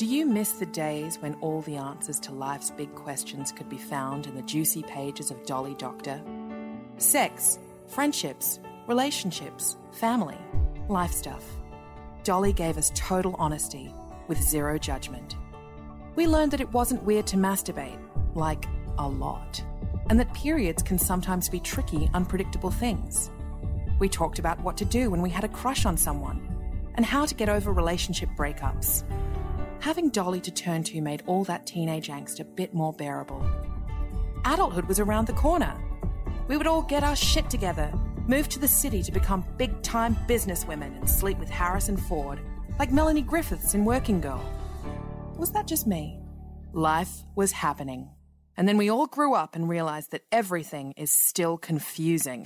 Do you miss the days when all the answers to life's big questions could be found in the juicy pages of Dolly Doctor? Sex, friendships, relationships, family, life stuff. Dolly gave us total honesty with zero judgment. We learned that it wasn't weird to masturbate, like a lot, and that periods can sometimes be tricky, unpredictable things. We talked about what to do when we had a crush on someone and how to get over relationship breakups. Having Dolly to turn to made all that teenage angst a bit more bearable. Adulthood was around the corner. We would all get our shit together, move to the city to become big time businesswomen, and sleep with Harrison Ford, like Melanie Griffiths in Working Girl. Was that just me? Life was happening. And then we all grew up and realized that everything is still confusing.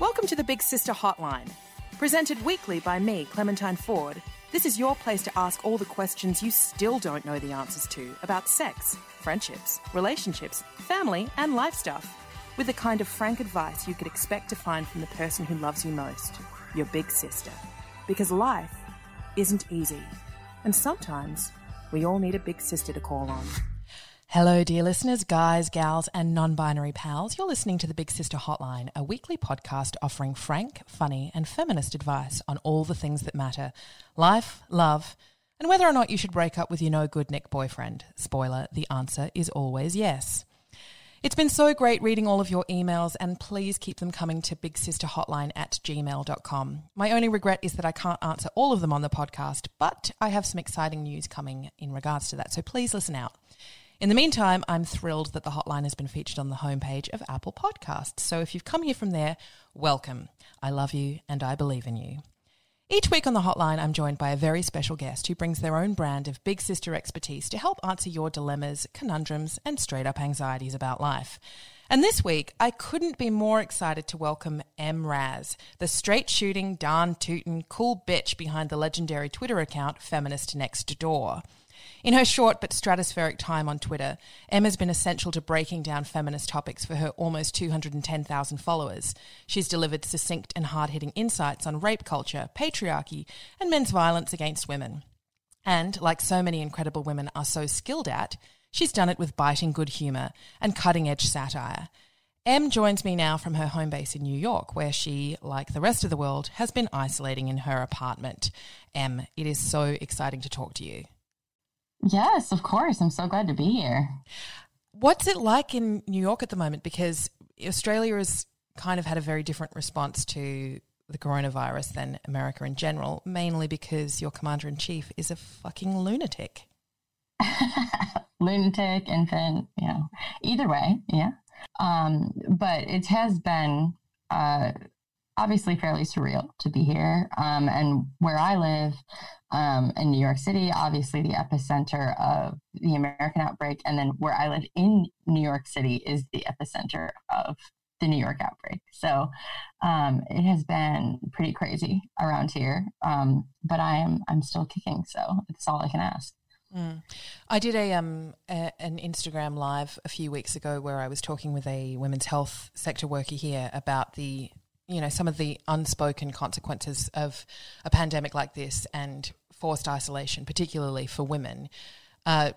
Welcome to the Big Sister Hotline. Presented weekly by me, Clementine Ford, this is your place to ask all the questions you still don't know the answers to about sex, friendships, relationships, family, and life stuff, with the kind of frank advice you could expect to find from the person who loves you most, your big sister. Because life isn't easy, and sometimes we all need a big sister to call on. Hello, dear listeners, guys, gals, and non binary pals. You're listening to the Big Sister Hotline, a weekly podcast offering frank, funny, and feminist advice on all the things that matter life, love, and whether or not you should break up with your no good Nick boyfriend. Spoiler, the answer is always yes. It's been so great reading all of your emails, and please keep them coming to bigsisterhotline at gmail.com. My only regret is that I can't answer all of them on the podcast, but I have some exciting news coming in regards to that, so please listen out. In the meantime, I'm thrilled that the hotline has been featured on the homepage of Apple Podcasts. So if you've come here from there, welcome. I love you and I believe in you. Each week on the hotline, I'm joined by a very special guest who brings their own brand of big sister expertise to help answer your dilemmas, conundrums, and straight up anxieties about life. And this week, I couldn't be more excited to welcome M. Raz, the straight shooting, darn tootin', cool bitch behind the legendary Twitter account Feminist Next Door. In her short but stratospheric time on Twitter, Emma's been essential to breaking down feminist topics for her almost 210,000 followers. She's delivered succinct and hard hitting insights on rape culture, patriarchy, and men's violence against women. And, like so many incredible women are so skilled at, she's done it with biting good humour and cutting edge satire. Em joins me now from her home base in New York, where she, like the rest of the world, has been isolating in her apartment. Em, it is so exciting to talk to you. Yes, of course. I'm so glad to be here. What's it like in New York at the moment? Because Australia has kind of had a very different response to the coronavirus than America in general, mainly because your commander in chief is a fucking lunatic. lunatic, infant, you know, either way, yeah. Um, but it has been uh, obviously fairly surreal to be here. Um, and where I live, um, in New York City, obviously the epicenter of the American outbreak. And then where I live in New York City is the epicenter of the New York outbreak. So um, it has been pretty crazy around here. Um, but I am I'm still kicking, so it's all I can ask. Mm. I did a um a, an Instagram live a few weeks ago where I was talking with a women's health sector worker here about the you know some of the unspoken consequences of a pandemic like this and forced isolation, particularly for women. Uh,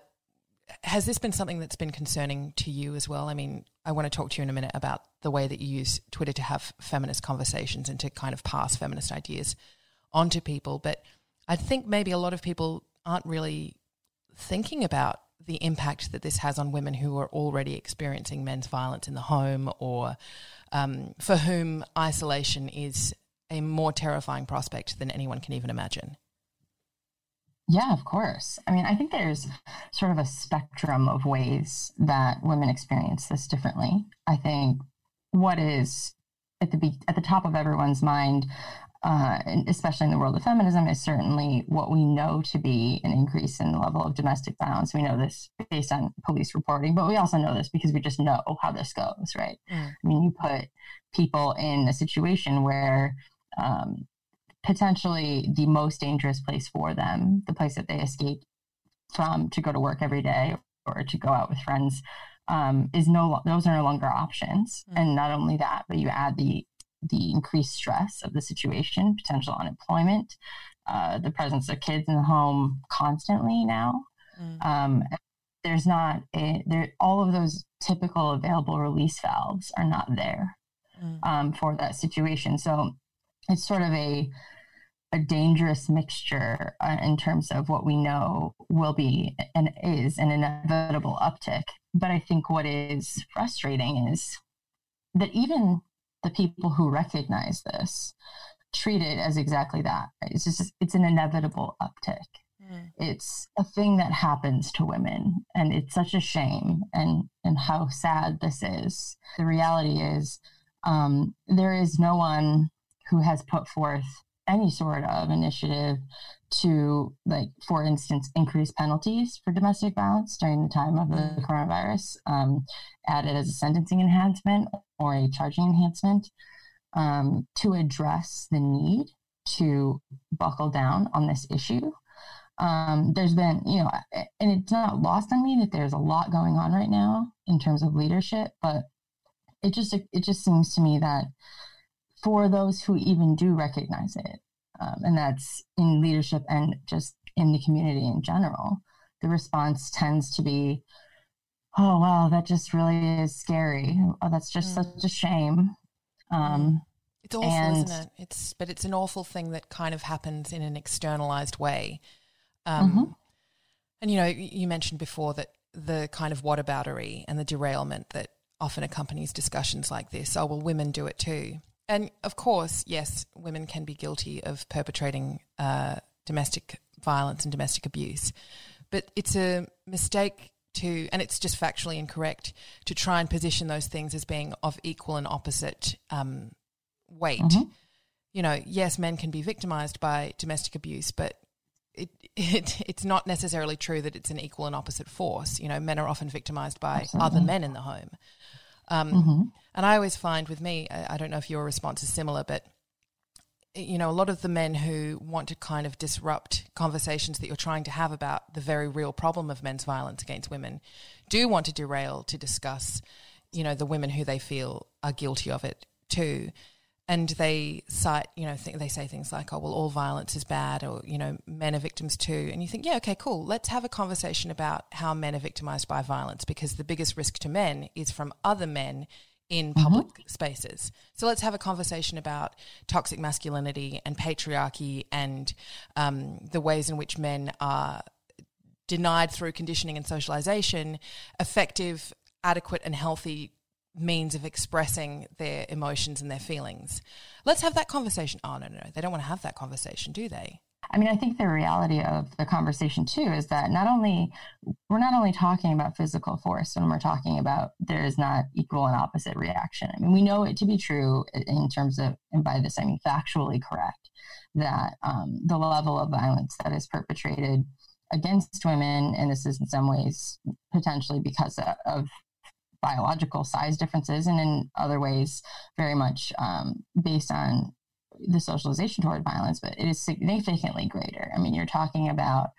has this been something that's been concerning to you as well? I mean, I want to talk to you in a minute about the way that you use Twitter to have feminist conversations and to kind of pass feminist ideas onto people. But I think maybe a lot of people aren't really thinking about the impact that this has on women who are already experiencing men's violence in the home or um, for whom isolation is a more terrifying prospect than anyone can even imagine. Yeah, of course. I mean, I think there's sort of a spectrum of ways that women experience this differently. I think what is at the be- at the top of everyone's mind uh, especially in the world of feminism, is certainly what we know to be an increase in the level of domestic violence. We know this based on police reporting, but we also know this because we just know how this goes, right? Mm. I mean, you put people in a situation where um, potentially the most dangerous place for them, the place that they escape from to go to work every day or to go out with friends, um, is no those are no longer options. Mm. And not only that, but you add the the increased stress of the situation, potential unemployment, uh, the presence of kids in the home constantly now. Mm. Um, there's not a there. All of those typical available release valves are not there mm. um, for that situation. So it's sort of a a dangerous mixture uh, in terms of what we know will be and is an inevitable uptick. But I think what is frustrating is that even the people who recognize this treat it as exactly that. It's just it's an inevitable uptick. Mm. It's a thing that happens to women, and it's such a shame. And and how sad this is. The reality is, um, there is no one who has put forth any sort of initiative to like for instance increase penalties for domestic violence during the time of the mm. coronavirus um, added as a sentencing enhancement or a charging enhancement um, to address the need to buckle down on this issue um, there's been you know and it's not lost on me that there's a lot going on right now in terms of leadership but it just it just seems to me that for those who even do recognize it um, and that's in leadership and just in the community in general. The response tends to be, "Oh wow, that just really is scary. Oh, that's just mm. such a shame." Um, mm. it's awful, and, isn't it? It's but it's an awful thing that kind of happens in an externalized way. Um, mm-hmm. And you know, you mentioned before that the kind of whataboutery and the derailment that often accompanies discussions like this. Oh well, women do it too. And of course, yes, women can be guilty of perpetrating uh, domestic violence and domestic abuse, but it's a mistake to, and it's just factually incorrect to try and position those things as being of equal and opposite um, weight. Mm-hmm. You know, yes, men can be victimized by domestic abuse, but it, it it's not necessarily true that it's an equal and opposite force. You know, men are often victimized by Absolutely. other men in the home. Um, mm-hmm. And I always find with me, I, I don't know if your response is similar, but you know, a lot of the men who want to kind of disrupt conversations that you're trying to have about the very real problem of men's violence against women do want to derail to discuss, you know, the women who they feel are guilty of it too and they cite, you know, th- they say things like, "Oh, well, all violence is bad," or you know, men are victims too. And you think, yeah, okay, cool. Let's have a conversation about how men are victimized by violence because the biggest risk to men is from other men in mm-hmm. public spaces. So let's have a conversation about toxic masculinity and patriarchy and um, the ways in which men are denied through conditioning and socialization effective, adequate, and healthy means of expressing their emotions and their feelings. Let's have that conversation. Oh, no, no, no. They don't want to have that conversation, do they? I mean, I think the reality of the conversation too is that not only we're not only talking about physical force when we're talking about there is not equal and opposite reaction. I mean, we know it to be true in terms of, and by this I mean factually correct, that um, the level of violence that is perpetrated against women, and this is in some ways potentially because of biological size differences, and in other ways, very much um, based on the socialization toward violence, but it is significantly greater. I mean, you're talking about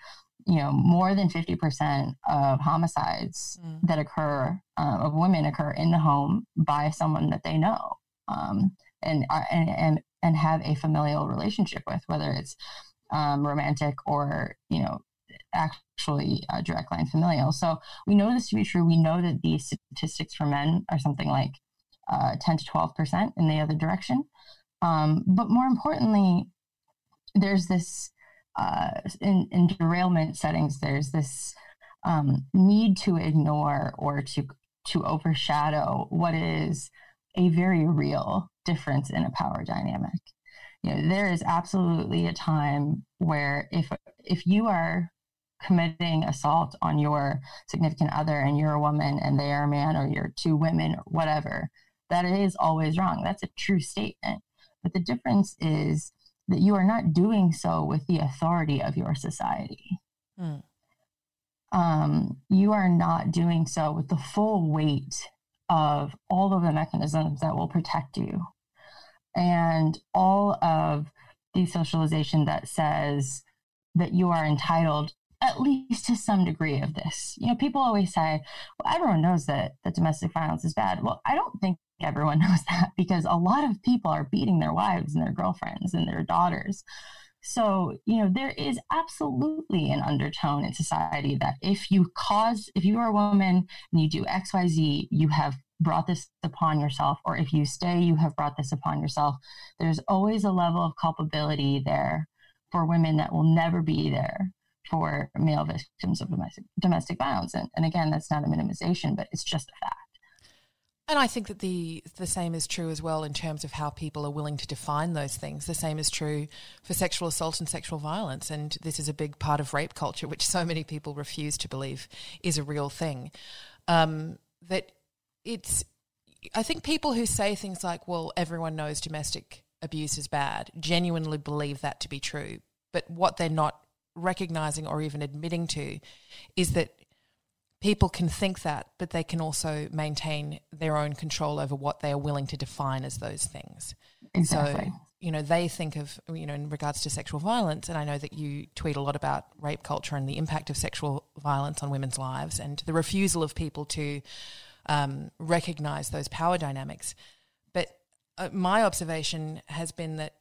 you know more than 50% of homicides mm. that occur uh, of women occur in the home by someone that they know um, and, are, and and and have a familial relationship with whether it's um, romantic or you know actually uh, direct line familial. So we know this to be true. We know that the statistics for men are something like uh, 10 to 12% in the other direction. Um, but more importantly, there's this, uh, in, in derailment settings, there's this um, need to ignore or to to overshadow what is a very real difference in a power dynamic. You know, there is absolutely a time where if if you are committing assault on your significant other and you're a woman and they are a man or you're two women or whatever, that is always wrong. That's a true statement. But the difference is that you are not doing so with the authority of your society. Mm um, you are not doing so with the full weight of all of the mechanisms that will protect you and all of the socialization that says that you are entitled at least to some degree of this. You know, people always say, well, everyone knows that, that domestic violence is bad. Well, I don't think everyone knows that because a lot of people are beating their wives and their girlfriends and their daughters. So, you know, there is absolutely an undertone in society that if you cause, if you are a woman and you do XYZ, you have brought this upon yourself, or if you stay, you have brought this upon yourself. There's always a level of culpability there for women that will never be there for male victims of domestic, domestic violence. And, and again, that's not a minimization, but it's just a fact. And I think that the the same is true as well in terms of how people are willing to define those things. The same is true for sexual assault and sexual violence, and this is a big part of rape culture, which so many people refuse to believe is a real thing. Um, that it's, I think people who say things like, "Well, everyone knows domestic abuse is bad," genuinely believe that to be true. But what they're not recognizing or even admitting to is that people can think that, but they can also maintain their own control over what they are willing to define as those things. Exactly. So, you know, they think of, you know, in regards to sexual violence, and I know that you tweet a lot about rape culture and the impact of sexual violence on women's lives and the refusal of people to um, recognize those power dynamics. But uh, my observation has been that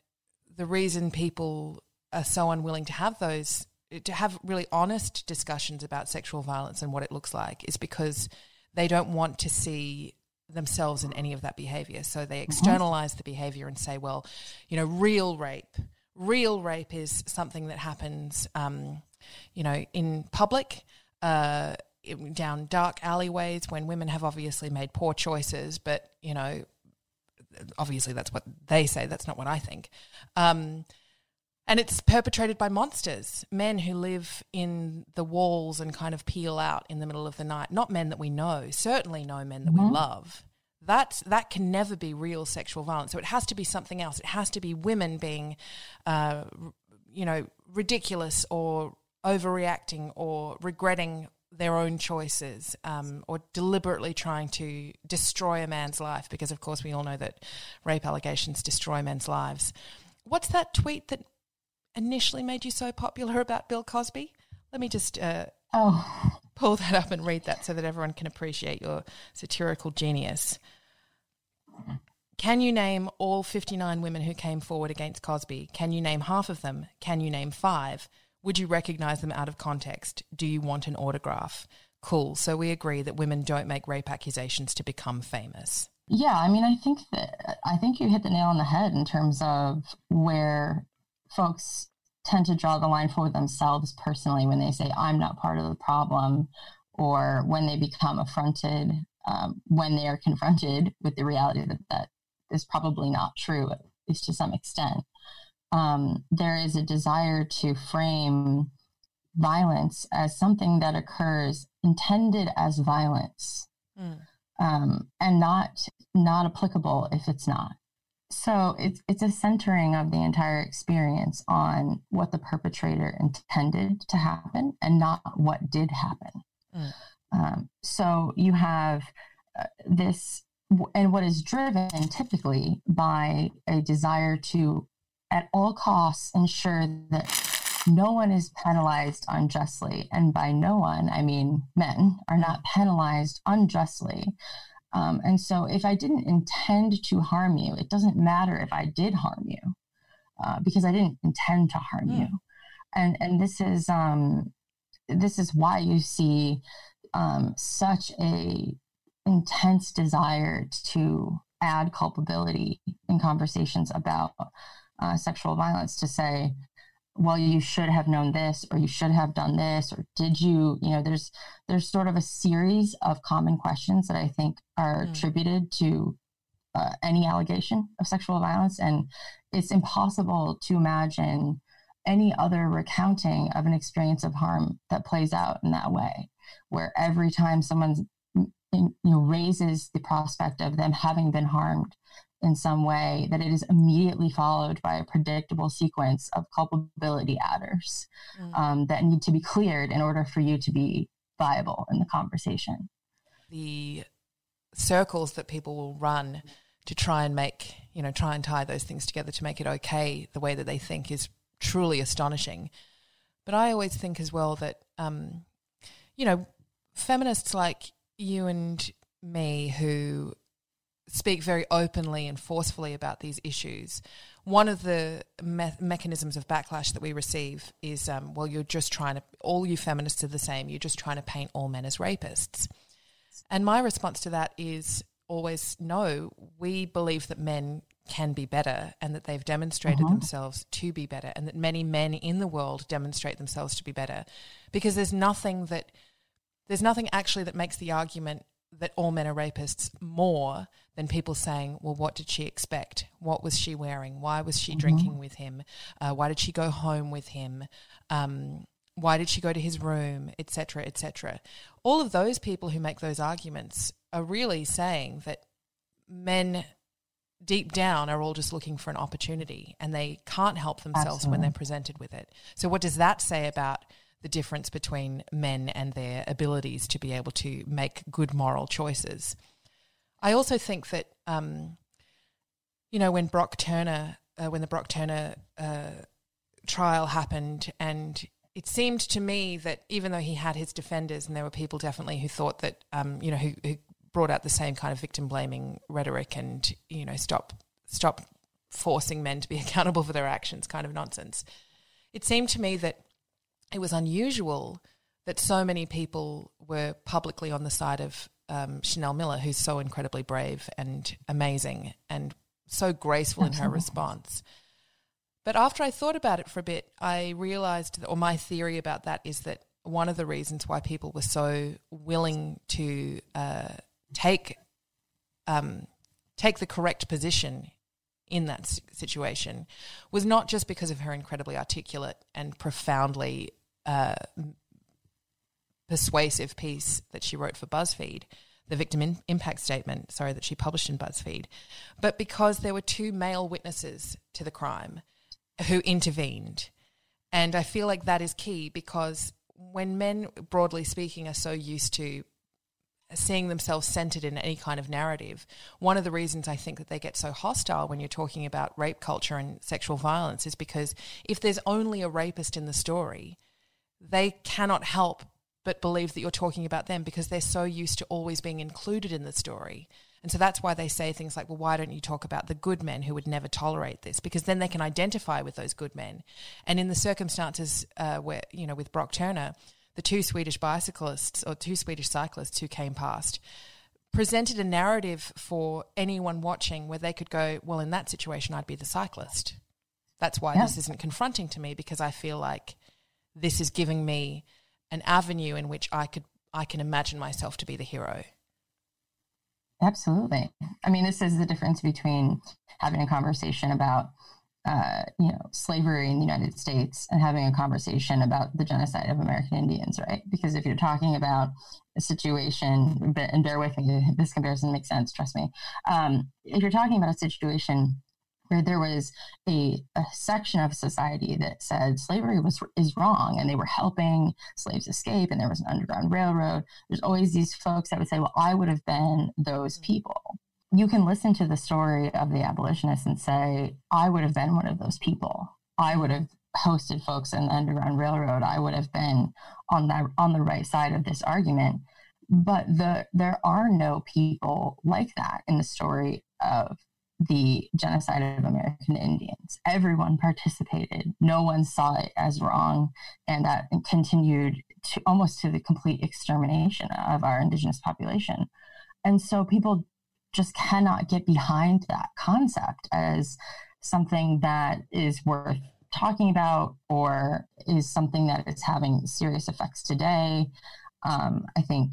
the reason people are so unwilling to have those to have really honest discussions about sexual violence and what it looks like is because they don't want to see themselves in any of that behavior. So they mm-hmm. externalize the behavior and say, well, you know, real rape, real rape is something that happens, um, you know, in public. Uh, down dark alleyways when women have obviously made poor choices, but you know, obviously that's what they say. That's not what I think. Um, and it's perpetrated by monsters, men who live in the walls and kind of peel out in the middle of the night. Not men that we know, certainly no men that mm-hmm. we love. That that can never be real sexual violence. So it has to be something else. It has to be women being, uh, you know, ridiculous or overreacting or regretting their own choices um, or deliberately trying to destroy a man's life because, of course, we all know that rape allegations destroy men's lives. What's that tweet that initially made you so popular about Bill Cosby? Let me just uh, oh. pull that up and read that so that everyone can appreciate your satirical genius. Can you name all 59 women who came forward against Cosby? Can you name half of them? Can you name five? Would you recognize them out of context? Do you want an autograph? Cool. So we agree that women don't make rape accusations to become famous. Yeah, I mean, I think that I think you hit the nail on the head in terms of where folks tend to draw the line for themselves personally when they say, I'm not part of the problem, or when they become affronted, um, when they are confronted with the reality that that is probably not true, at least to some extent. Um, there is a desire to frame violence as something that occurs intended as violence mm. um, and not not applicable if it's not so it's it's a centering of the entire experience on what the perpetrator intended to happen and not what did happen. Mm. Um, so you have uh, this, and what is driven typically by a desire to, at all costs, ensure that no one is penalized unjustly. And by no one, I mean men are not penalized unjustly um, and so if I didn't intend to harm you, it doesn't matter if I did harm you uh, because I didn't intend to harm mm. you. And, and this is, um, this is why you see um, such a intense desire to add culpability in conversations about uh, sexual violence to say, well you should have known this or you should have done this or did you you know there's there's sort of a series of common questions that i think are mm. attributed to uh, any allegation of sexual violence and it's impossible to imagine any other recounting of an experience of harm that plays out in that way where every time someone you know raises the prospect of them having been harmed in some way, that it is immediately followed by a predictable sequence of culpability adders mm. um, that need to be cleared in order for you to be viable in the conversation. The circles that people will run to try and make, you know, try and tie those things together to make it okay the way that they think is truly astonishing. But I always think as well that, um, you know, feminists like you and me who speak very openly and forcefully about these issues. One of the me- mechanisms of backlash that we receive is, um, well, you're just trying to, all you feminists are the same. You're just trying to paint all men as rapists. And my response to that is always no, we believe that men can be better and that they've demonstrated uh-huh. themselves to be better and that many men in the world demonstrate themselves to be better because there's nothing that there's nothing actually that makes the argument that all men are rapists more than people saying, well, what did she expect? What was she wearing? Why was she mm-hmm. drinking with him? Uh, why did she go home with him? Um, why did she go to his room, etc., etc. All of those people who make those arguments are really saying that men deep down are all just looking for an opportunity and they can't help themselves Absolutely. when they're presented with it. So, what does that say about the difference between men and their abilities to be able to make good moral choices. I also think that, um, you know, when Brock Turner, uh, when the Brock Turner uh, trial happened, and it seemed to me that even though he had his defenders, and there were people definitely who thought that, um, you know, who, who brought out the same kind of victim blaming rhetoric and, you know, stop stop forcing men to be accountable for their actions kind of nonsense. It seemed to me that it was unusual that so many people were publicly on the side of um, Chanel Miller, who's so incredibly brave and amazing and so graceful in her response. But after I thought about it for a bit, I realized, that, or my theory about that is that one of the reasons why people were so willing to uh, take um, take the correct position in that situation was not just because of her incredibly articulate and profoundly uh, persuasive piece that she wrote for BuzzFeed, the victim in- impact statement, sorry, that she published in BuzzFeed, but because there were two male witnesses to the crime who intervened. And I feel like that is key because when men, broadly speaking, are so used to seeing themselves centered in any kind of narrative. One of the reasons I think that they get so hostile when you're talking about rape culture and sexual violence is because if there's only a rapist in the story, they cannot help but believe that you're talking about them because they're so used to always being included in the story. And so that's why they say things like, well, why don't you talk about the good men who would never tolerate this? Because then they can identify with those good men. And in the circumstances uh, where, you know, with Brock Turner, the two Swedish bicyclists or two Swedish cyclists who came past presented a narrative for anyone watching where they could go, well, in that situation, I'd be the cyclist. That's why yeah. this isn't confronting to me because I feel like this is giving me an avenue in which I could I can imagine myself to be the hero. Absolutely. I mean, this is the difference between having a conversation about uh, you know slavery in the United States and having a conversation about the genocide of American Indians, right? Because if you're talking about a situation, and bear with me, this comparison makes sense. Trust me. Um, if you're talking about a situation where there was a, a section of society that said slavery was is wrong and they were helping slaves escape and there was an underground railroad. There's always these folks that would say well i would have been those mm. people. You can listen to the story of the abolitionists and say i would have been one of those people. I would have hosted folks in the underground railroad. I would have been on that on the right side of this argument. But the there are no people like that in the story of the genocide of American Indians. Everyone participated. No one saw it as wrong, and that continued to almost to the complete extermination of our indigenous population. And so people just cannot get behind that concept as something that is worth talking about or is something that is having serious effects today, um, I think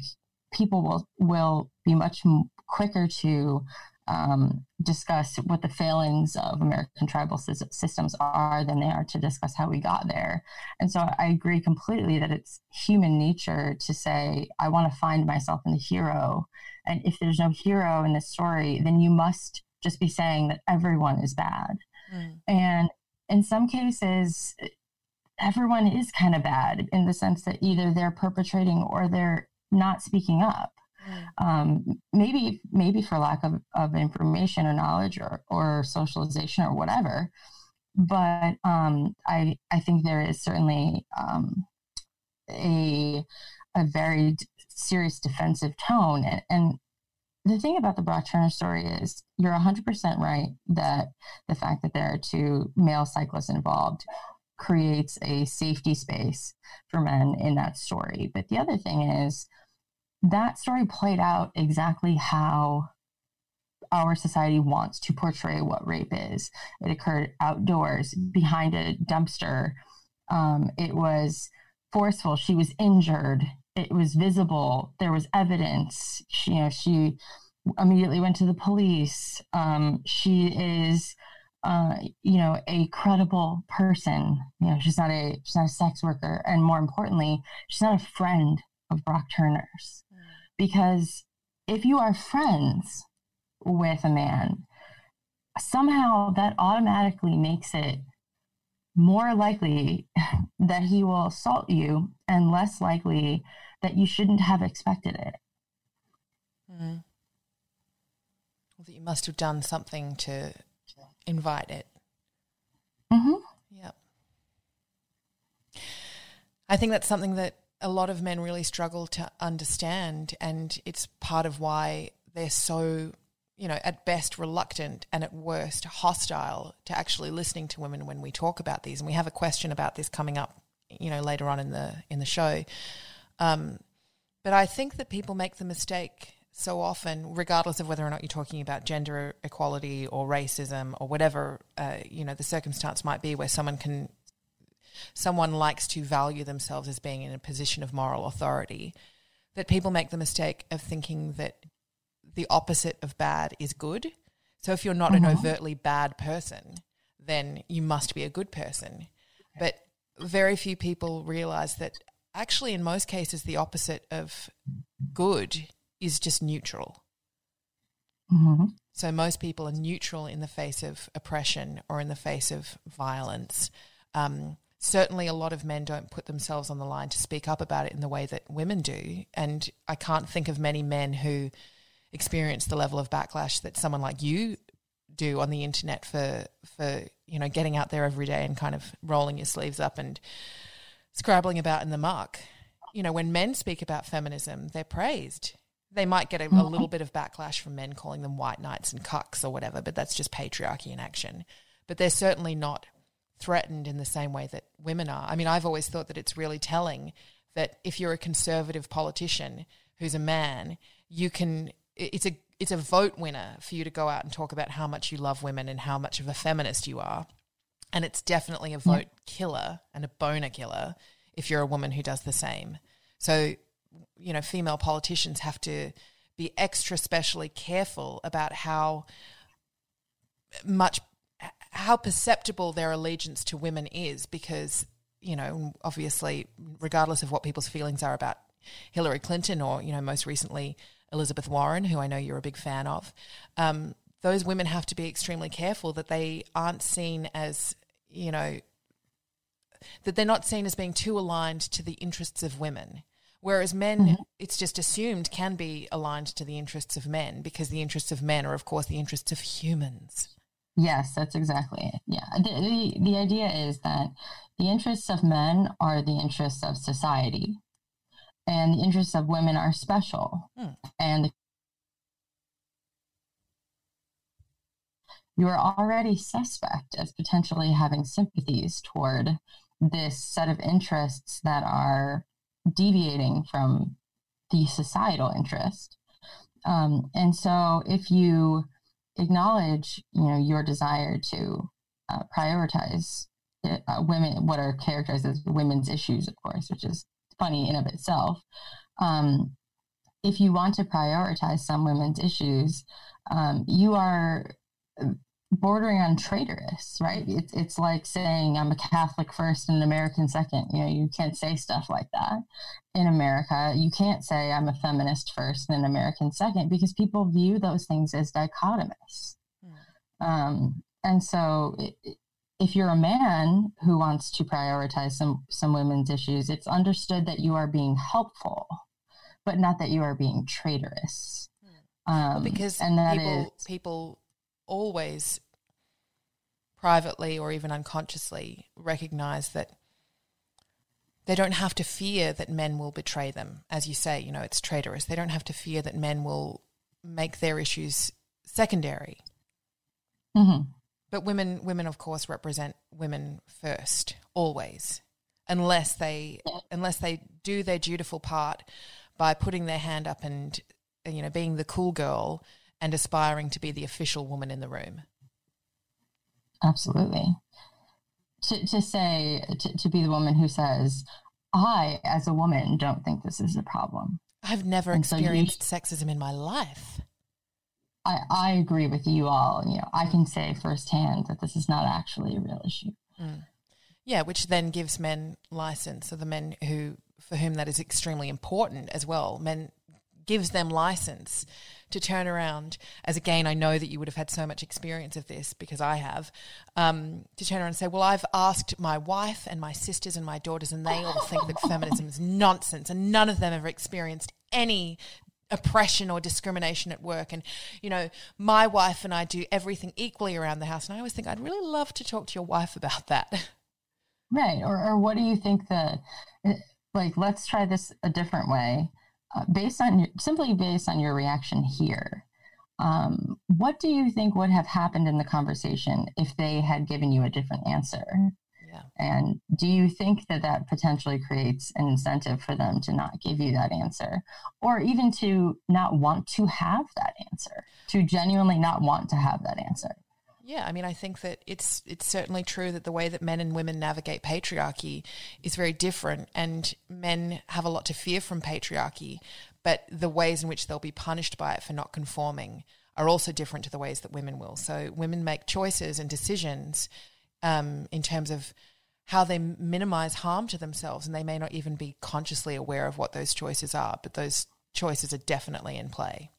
people will will be much quicker to um, discuss what the failings of American tribal systems are than they are to discuss how we got there. And so I agree completely that it's human nature to say, I want to find myself in the hero. And if there's no hero in this story, then you must just be saying that everyone is bad. Mm. And in some cases, everyone is kind of bad in the sense that either they're perpetrating or they're not speaking up. Mm. Um, maybe maybe for lack of, of information or knowledge or, or socialization or whatever. But um, I I think there is certainly um, a a very serious defensive tone and, and the thing about the Brock Turner story is you're 100% right that the fact that there are two male cyclists involved creates a safety space for men in that story. But the other thing is that story played out exactly how our society wants to portray what rape is. It occurred outdoors behind a dumpster. Um, it was forceful. She was injured it was visible. There was evidence. She, you know, she immediately went to the police. Um, she is, uh, you know, a credible person. You know, she's not a she's not a sex worker, and more importantly, she's not a friend of Brock Turner's. Because if you are friends with a man, somehow that automatically makes it more likely that he will assault you and less likely that you shouldn't have expected it. Mm. Well, that you must have done something to invite it. Mm-hmm. Yep. I think that's something that a lot of men really struggle to understand, and it's part of why they're so you know, at best reluctant and at worst hostile to actually listening to women when we talk about these. And we have a question about this coming up, you know, later on in the in the show. Um, but I think that people make the mistake so often, regardless of whether or not you're talking about gender equality or racism or whatever, uh, you know, the circumstance might be where someone can, someone likes to value themselves as being in a position of moral authority, that people make the mistake of thinking that the opposite of bad is good. So if you're not mm-hmm. an overtly bad person, then you must be a good person. But very few people realize that actually, in most cases, the opposite of good is just neutral. Mm-hmm. So most people are neutral in the face of oppression or in the face of violence. Um, certainly, a lot of men don't put themselves on the line to speak up about it in the way that women do. And I can't think of many men who experience the level of backlash that someone like you do on the internet for for you know getting out there every day and kind of rolling your sleeves up and scrabbling about in the muck. You know, when men speak about feminism, they're praised. They might get a, a little bit of backlash from men calling them white knights and cucks or whatever, but that's just patriarchy in action. But they're certainly not threatened in the same way that women are. I mean, I've always thought that it's really telling that if you're a conservative politician who's a man, you can it's a it's a vote winner for you to go out and talk about how much you love women and how much of a feminist you are. And it's definitely a vote yeah. killer and a boner killer if you're a woman who does the same. So, you know, female politicians have to be extra specially careful about how much how perceptible their allegiance to women is because you know obviously regardless of what people's feelings are about Hillary Clinton or you know most recently Elizabeth Warren, who I know you're a big fan of, um, those women have to be extremely careful that they aren't seen as, you know, that they're not seen as being too aligned to the interests of women. Whereas men, mm-hmm. it's just assumed can be aligned to the interests of men because the interests of men are, of course, the interests of humans. Yes, that's exactly it. Yeah. The, the, the idea is that the interests of men are the interests of society and the interests of women are special. Hmm. And you are already suspect as potentially having sympathies toward this set of interests that are deviating from the societal interest. Um, and so if you acknowledge, you know, your desire to uh, prioritize uh, women, what are characterized as women's issues, of course, which is funny in of itself. Um, if you want to prioritize some women's issues, um, you are bordering on traitorous, right? It's it's like saying I'm a Catholic first and an American second. You know, you can't say stuff like that in America. You can't say I'm a feminist first and an American second because people view those things as dichotomous. Mm. Um, and so, if you're a man who wants to prioritize some some women's issues, it's understood that you are being helpful, but not that you are being traitorous. Hmm. Um, well, because and that people, is, people always privately or even unconsciously recognize that they don't have to fear that men will betray them. As you say, you know, it's traitorous. They don't have to fear that men will make their issues secondary. Mm-hmm. But women, women, of course, represent women first, always, unless they, unless they do their dutiful part by putting their hand up and, you know, being the cool girl and aspiring to be the official woman in the room. Absolutely. To, to say, to, to be the woman who says, I, as a woman, don't think this is a problem. I've never and experienced so sexism in my life. I, I agree with you all. You know, I can say firsthand that this is not actually a real issue. Mm. Yeah, which then gives men license, so the men who for whom that is extremely important as well. Men gives them license to turn around, as again, I know that you would have had so much experience of this because I have, um, to turn around and say, Well, I've asked my wife and my sisters and my daughters, and they all think that feminism is nonsense, and none of them have experienced any oppression or discrimination at work. And, you know, my wife and I do everything equally around the house. And I always think I'd really love to talk to your wife about that. Right. Or, or what do you think the, like, let's try this a different way. Uh, based on simply based on your reaction here, um, what do you think would have happened in the conversation if they had given you a different answer? Yeah. And do you think that that potentially creates an incentive for them to not give you that answer or even to not want to have that answer, to genuinely not want to have that answer? Yeah, I mean, I think that it's it's certainly true that the way that men and women navigate patriarchy is very different, and men have a lot to fear from patriarchy, but the ways in which they'll be punished by it for not conforming are also different to the ways that women will. So women make choices and decisions um, in terms of how they minimize harm to themselves, and they may not even be consciously aware of what those choices are, but those choices are definitely in play.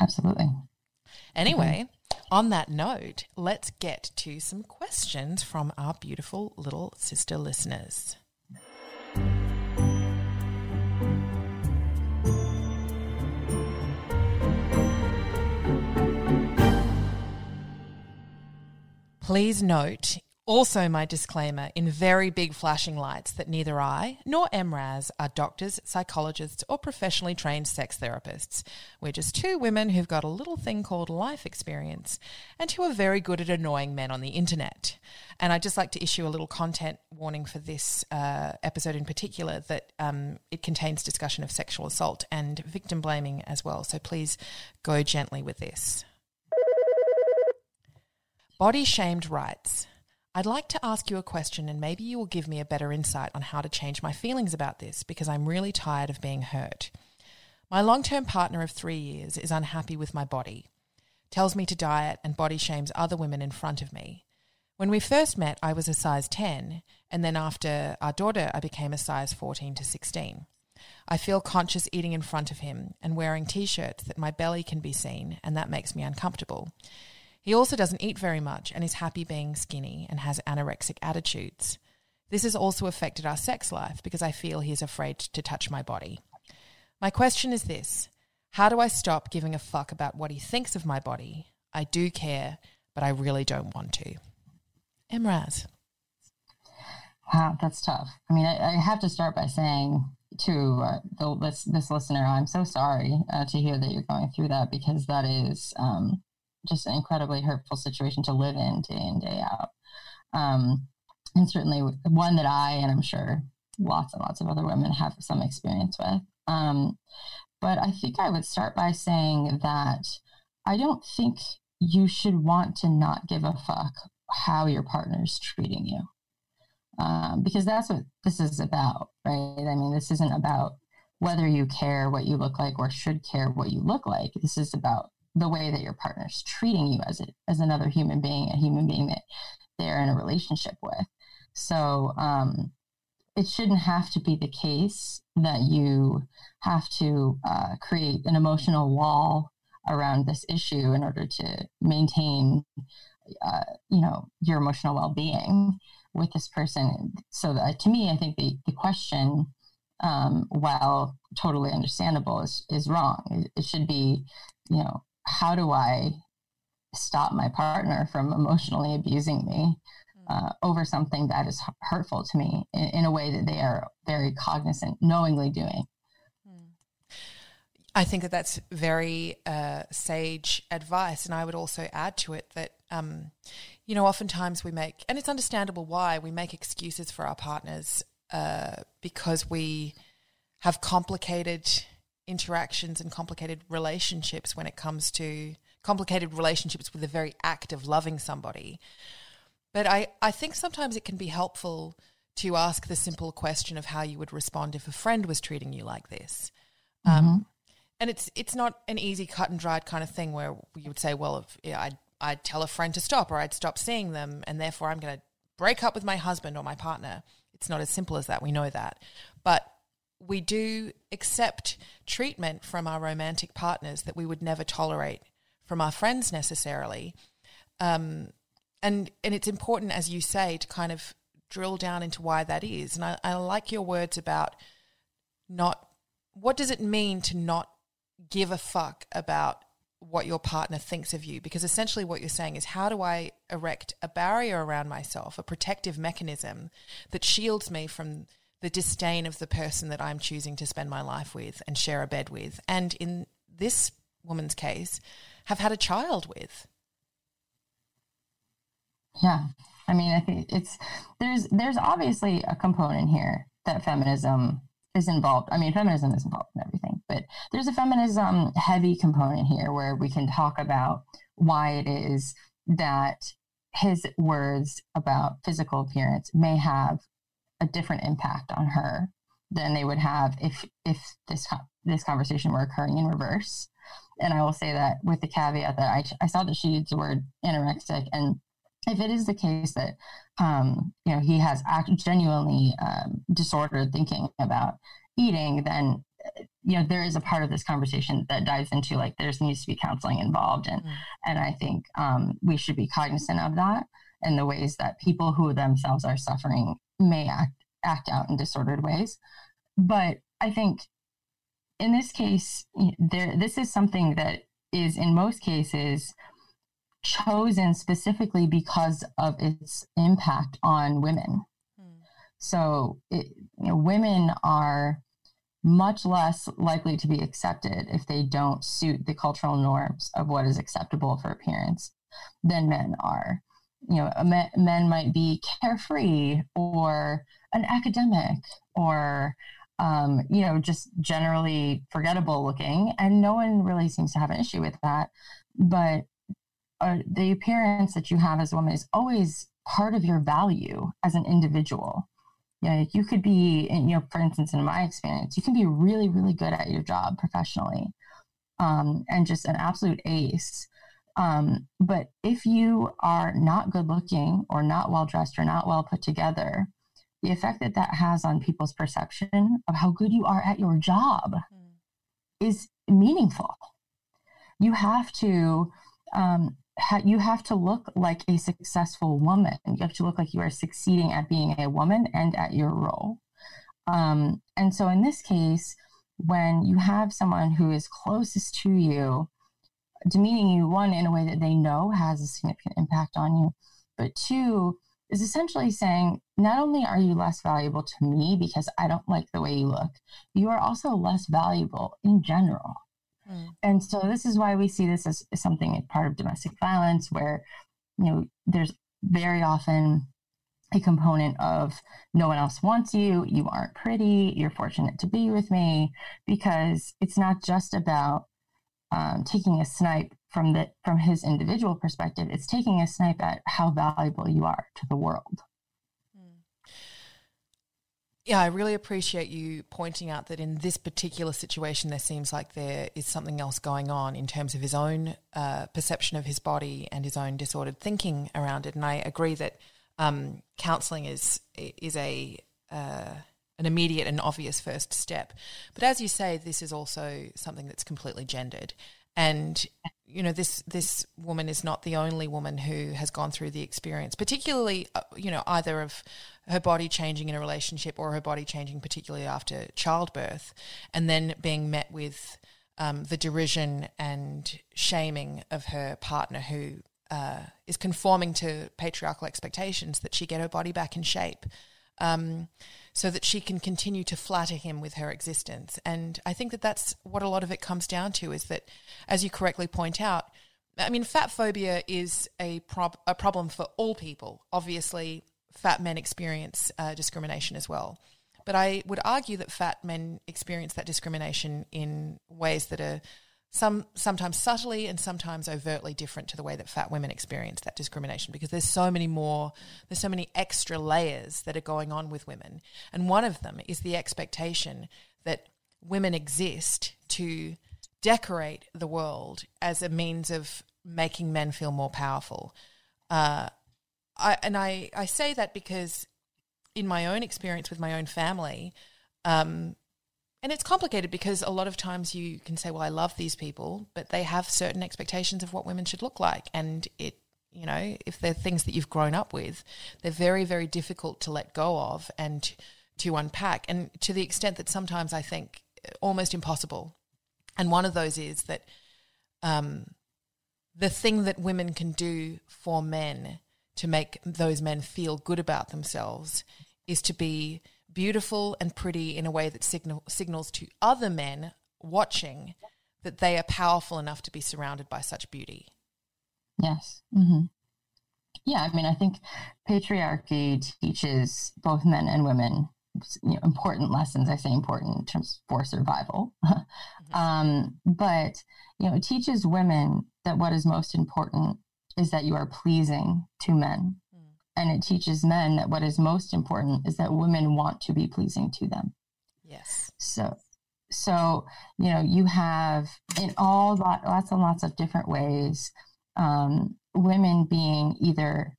Absolutely. Anyway. Mm-hmm on that note, let's get to some questions from our beautiful little sister listeners. Please note also, my disclaimer in very big flashing lights that neither I nor MRAS are doctors, psychologists, or professionally trained sex therapists. We're just two women who've got a little thing called life experience and who are very good at annoying men on the internet. And I'd just like to issue a little content warning for this uh, episode in particular that um, it contains discussion of sexual assault and victim blaming as well. So please go gently with this. Body shamed rights. I'd like to ask you a question and maybe you will give me a better insight on how to change my feelings about this because I'm really tired of being hurt. My long term partner of three years is unhappy with my body, tells me to diet and body shames other women in front of me. When we first met, I was a size 10, and then after our daughter, I became a size 14 to 16. I feel conscious eating in front of him and wearing t shirts that my belly can be seen, and that makes me uncomfortable. He also doesn't eat very much and is happy being skinny and has anorexic attitudes. This has also affected our sex life because I feel he is afraid to touch my body. My question is this How do I stop giving a fuck about what he thinks of my body? I do care, but I really don't want to. Emraz. Wow, that's tough. I mean, I, I have to start by saying to uh, the, this, this listener, I'm so sorry uh, to hear that you're going through that because that is um, just an incredibly hurtful situation to live in day in day out um, and certainly one that i and i'm sure lots and lots of other women have some experience with um, but i think i would start by saying that i don't think you should want to not give a fuck how your partner is treating you. Um, because that's what this is about, right? I mean, this isn't about whether you care what you look like or should care what you look like. This is about the way that your partner's treating you as a, as another human being, a human being that they're in a relationship with. So um, it shouldn't have to be the case that you have to uh, create an emotional wall around this issue in order to maintain, uh, you know, your emotional well-being with this person. So that, to me, I think the, the question, um, while totally understandable, is, is wrong. It, it should be, you know, how do I stop my partner from emotionally abusing me hmm. uh, over something that is hurtful to me in, in, a way that they are very cognizant, knowingly doing. Hmm. I think that that's very uh, sage advice. And I would also add to it that, um, you know, oftentimes we make, and it's understandable why we make excuses for our partners uh, because we have complicated interactions and complicated relationships when it comes to complicated relationships with the very act of loving somebody. But I, I think sometimes it can be helpful to ask the simple question of how you would respond if a friend was treating you like this. Mm-hmm. Um, and it's it's not an easy cut and dried kind of thing where you would say, well, if, yeah, I'd, I'd tell a friend to stop or I'd stop seeing them and therefore I'm going to break up with my husband or my partner. It's not as simple as that. We know that. But we do accept treatment from our romantic partners that we would never tolerate from our friends necessarily. Um, and and it's important, as you say, to kind of drill down into why that is. And I, I like your words about not what does it mean to not give a fuck about what your partner thinks of you because essentially what you're saying is how do I erect a barrier around myself, a protective mechanism that shields me from the disdain of the person that I'm choosing to spend my life with and share a bed with. And in this woman's case, have had a child with. Yeah. I mean, I think it's there's there's obviously a component here that feminism is involved. I mean, feminism is involved in everything, but there's a feminism heavy component here where we can talk about why it is that his words about physical appearance may have a different impact on her than they would have if if this this conversation were occurring in reverse. And I will say that with the caveat that I, I saw that she used the word anorexic, and if it is the case that um, you know he has act- genuinely um, disordered thinking about eating, then you know there is a part of this conversation that dives into like there needs to be counseling involved, and mm. and I think um, we should be cognizant of that and the ways that people who themselves are suffering may act act out in disordered ways. But I think in this case, there this is something that is in most cases chosen specifically because of its impact on women. Hmm. So, it, you know, women are much less likely to be accepted if they don't suit the cultural norms of what is acceptable for appearance than men are you know, men might be carefree or an academic or, um, you know, just generally forgettable looking. And no one really seems to have an issue with that. But uh, the appearance that you have as a woman is always part of your value as an individual. You know, you could be, you know, for instance, in my experience, you can be really, really good at your job professionally um, and just an absolute ace um, but if you are not good looking or not well dressed or not well put together, the effect that that has on people's perception of how good you are at your job mm. is meaningful. You have to um, ha- you have to look like a successful woman. You have to look like you are succeeding at being a woman and at your role. Um, and so, in this case, when you have someone who is closest to you demeaning you, one, in a way that they know has a significant impact on you, but two, is essentially saying, not only are you less valuable to me because I don't like the way you look, you are also less valuable in general. Mm. And so this is why we see this as, as something part of domestic violence where, you know, there's very often a component of no one else wants you, you aren't pretty, you're fortunate to be with me, because it's not just about um, taking a snipe from the from his individual perspective, it's taking a snipe at how valuable you are to the world. Yeah, I really appreciate you pointing out that in this particular situation, there seems like there is something else going on in terms of his own uh, perception of his body and his own disordered thinking around it. And I agree that um, counselling is is a uh, an immediate and obvious first step. But as you say, this is also something that's completely gendered. And you know this this woman is not the only woman who has gone through the experience, particularly uh, you know either of her body changing in a relationship or her body changing particularly after childbirth, and then being met with um, the derision and shaming of her partner who uh, is conforming to patriarchal expectations that she get her body back in shape um, so that she can continue to flatter him with her existence. And I think that that's what a lot of it comes down to is that, as you correctly point out, I mean, fat phobia is a, prob- a problem for all people. Obviously, fat men experience uh, discrimination as well. But I would argue that fat men experience that discrimination in ways that are some sometimes subtly and sometimes overtly different to the way that fat women experience that discrimination because there's so many more there's so many extra layers that are going on with women. And one of them is the expectation that women exist to decorate the world as a means of making men feel more powerful. Uh, I, and I, I say that because in my own experience with my own family um, and it's complicated because a lot of times you can say, well, I love these people, but they have certain expectations of what women should look like. And it, you know, if they're things that you've grown up with, they're very, very difficult to let go of and to unpack. And to the extent that sometimes I think almost impossible. And one of those is that um, the thing that women can do for men to make those men feel good about themselves is to be beautiful and pretty in a way that signal, signals to other men watching that they are powerful enough to be surrounded by such beauty. Yes. Mm-hmm. Yeah, I mean, I think patriarchy teaches both men and women you know, important lessons. I say important in terms for survival, mm-hmm. um, but you know, it teaches women that what is most important is that you are pleasing to men and it teaches men that what is most important is that women want to be pleasing to them. Yes. So so you know you have in all lot, lots and lots of different ways um, women being either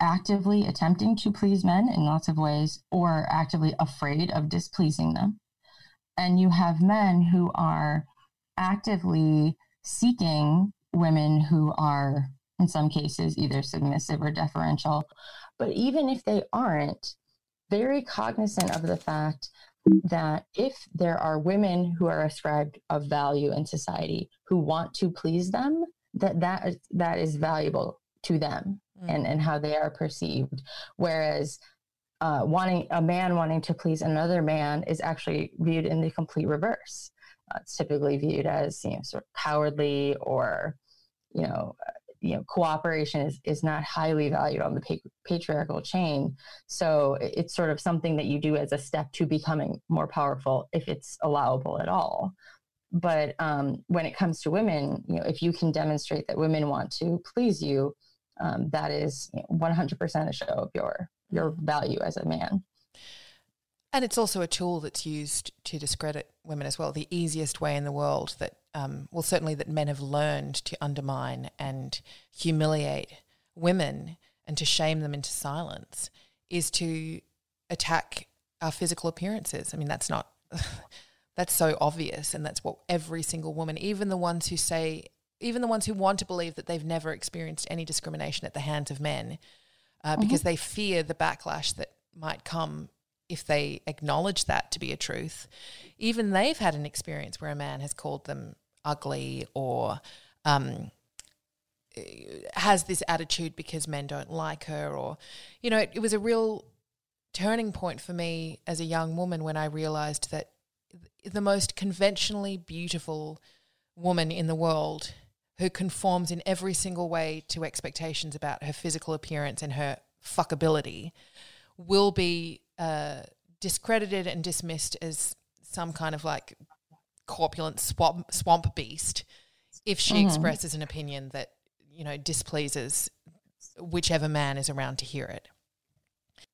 actively attempting to please men in lots of ways or actively afraid of displeasing them. And you have men who are actively seeking women who are in some cases, either submissive or deferential. But even if they aren't, very cognizant of the fact that if there are women who are ascribed of value in society who want to please them, that that is, that is valuable to them mm. and, and how they are perceived. Whereas uh, wanting a man wanting to please another man is actually viewed in the complete reverse. Uh, it's typically viewed as you know sort of cowardly or you know you know cooperation is, is not highly valued on the pa- patriarchal chain so it's sort of something that you do as a step to becoming more powerful if it's allowable at all but um, when it comes to women you know if you can demonstrate that women want to please you um, that is you know, 100% a show of your your value as a man and it's also a tool that's used to discredit women as well. The easiest way in the world that, um, well, certainly that men have learned to undermine and humiliate women and to shame them into silence is to attack our physical appearances. I mean, that's not, that's so obvious. And that's what every single woman, even the ones who say, even the ones who want to believe that they've never experienced any discrimination at the hands of men, uh, mm-hmm. because they fear the backlash that might come if they acknowledge that to be a truth, even they've had an experience where a man has called them ugly or um, has this attitude because men don't like her, or, you know, it, it was a real turning point for me as a young woman when I realized that the most conventionally beautiful woman in the world who conforms in every single way to expectations about her physical appearance and her fuckability will be uh, discredited and dismissed as some kind of like corpulent swamp, swamp beast if she mm-hmm. expresses an opinion that you know displeases whichever man is around to hear it.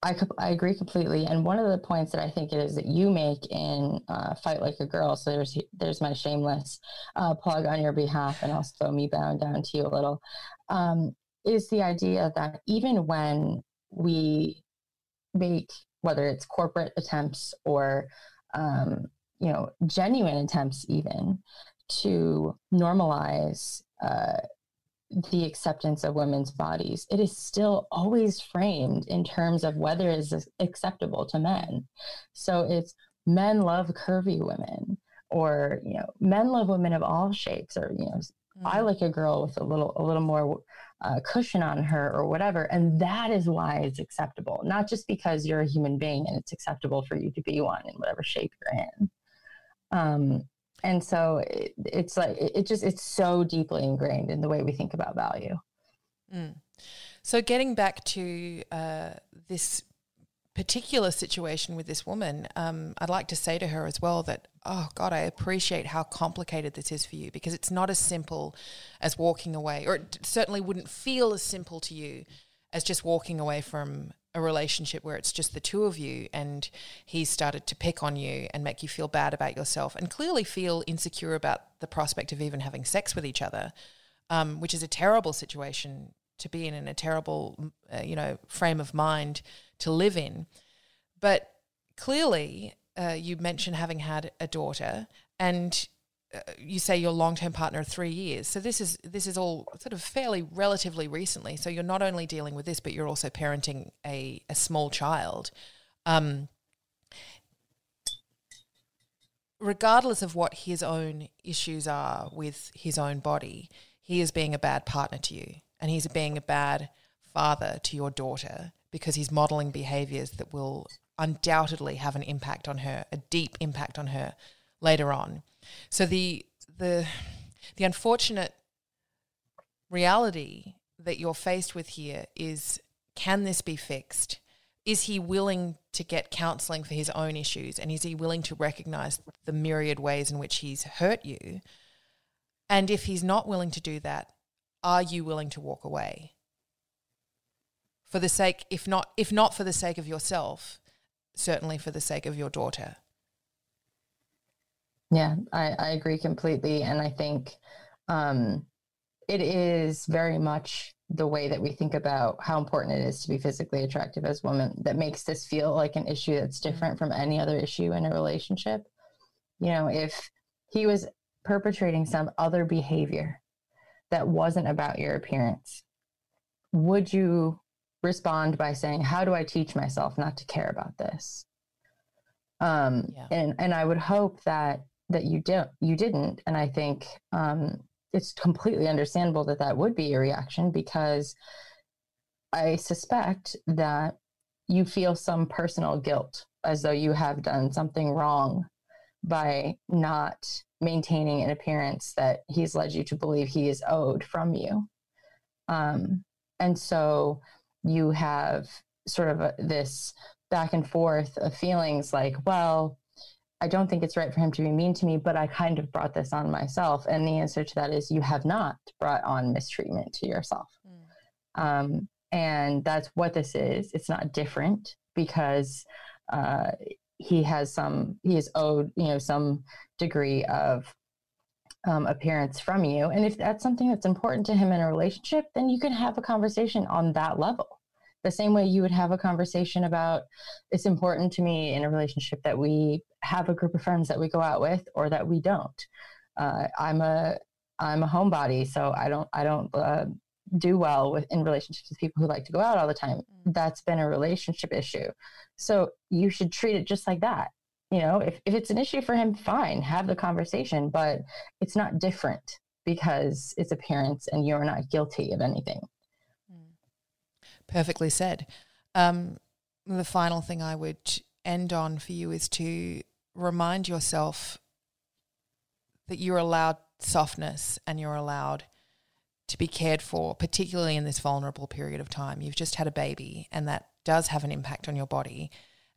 I, I agree completely. And one of the points that I think it is that you make in uh, Fight Like a Girl, so there's there's my shameless uh, plug on your behalf, and also me bowing down to you a little, um, is the idea that even when we make whether it's corporate attempts or um, you know genuine attempts even to normalize uh, the acceptance of women's bodies, it is still always framed in terms of whether it is acceptable to men. So it's men love curvy women, or you know, men love women of all shapes, or you know, mm-hmm. I like a girl with a little a little more uh, cushion on her, or whatever. And that is why it's acceptable, not just because you're a human being and it's acceptable for you to be one in whatever shape you're in. Um, and so it, it's like it just it's so deeply ingrained in the way we think about value mm. so getting back to uh, this particular situation with this woman um, i'd like to say to her as well that oh god i appreciate how complicated this is for you because it's not as simple as walking away or it certainly wouldn't feel as simple to you as just walking away from a relationship where it's just the two of you and he started to pick on you and make you feel bad about yourself and clearly feel insecure about the prospect of even having sex with each other, um, which is a terrible situation to be in and a terrible, uh, you know, frame of mind to live in. But clearly, uh, you mentioned having had a daughter and you say your long-term partner three years. So this is this is all sort of fairly relatively recently. So you're not only dealing with this, but you're also parenting a, a small child. Um, regardless of what his own issues are with his own body, he is being a bad partner to you, and he's being a bad father to your daughter because he's modeling behaviors that will undoubtedly have an impact on her, a deep impact on her later on. So the the the unfortunate reality that you're faced with here is can this be fixed? Is he willing to get counseling for his own issues and is he willing to recognize the myriad ways in which he's hurt you? And if he's not willing to do that, are you willing to walk away? For the sake if not if not for the sake of yourself, certainly for the sake of your daughter. Yeah, I, I agree completely. And I think um, it is very much the way that we think about how important it is to be physically attractive as women that makes this feel like an issue that's different from any other issue in a relationship. You know, if he was perpetrating some other behavior that wasn't about your appearance, would you respond by saying, How do I teach myself not to care about this? Um, yeah. and, and I would hope that that you don't you didn't and i think um, it's completely understandable that that would be a reaction because i suspect that you feel some personal guilt as though you have done something wrong by not maintaining an appearance that he's led you to believe he is owed from you. Um, and so you have sort of a, this back and forth of feelings like well I don't think it's right for him to be mean to me, but I kind of brought this on myself. And the answer to that is you have not brought on mistreatment to yourself. Mm. Um, and that's what this is. It's not different because uh, he has some, he is owed, you know, some degree of um, appearance from you. And if that's something that's important to him in a relationship, then you can have a conversation on that level the same way you would have a conversation about it's important to me in a relationship that we have a group of friends that we go out with or that we don't. Uh, I'm a I'm a homebody, so I don't I don't uh, do well with in relationships with people who like to go out all the time. Mm. That's been a relationship issue. So you should treat it just like that. You know, if, if it's an issue for him, fine, have the conversation, but it's not different because it's appearance and you're not guilty of anything. Perfectly said. Um, the final thing I would end on for you is to remind yourself that you're allowed softness and you're allowed to be cared for, particularly in this vulnerable period of time. You've just had a baby, and that does have an impact on your body.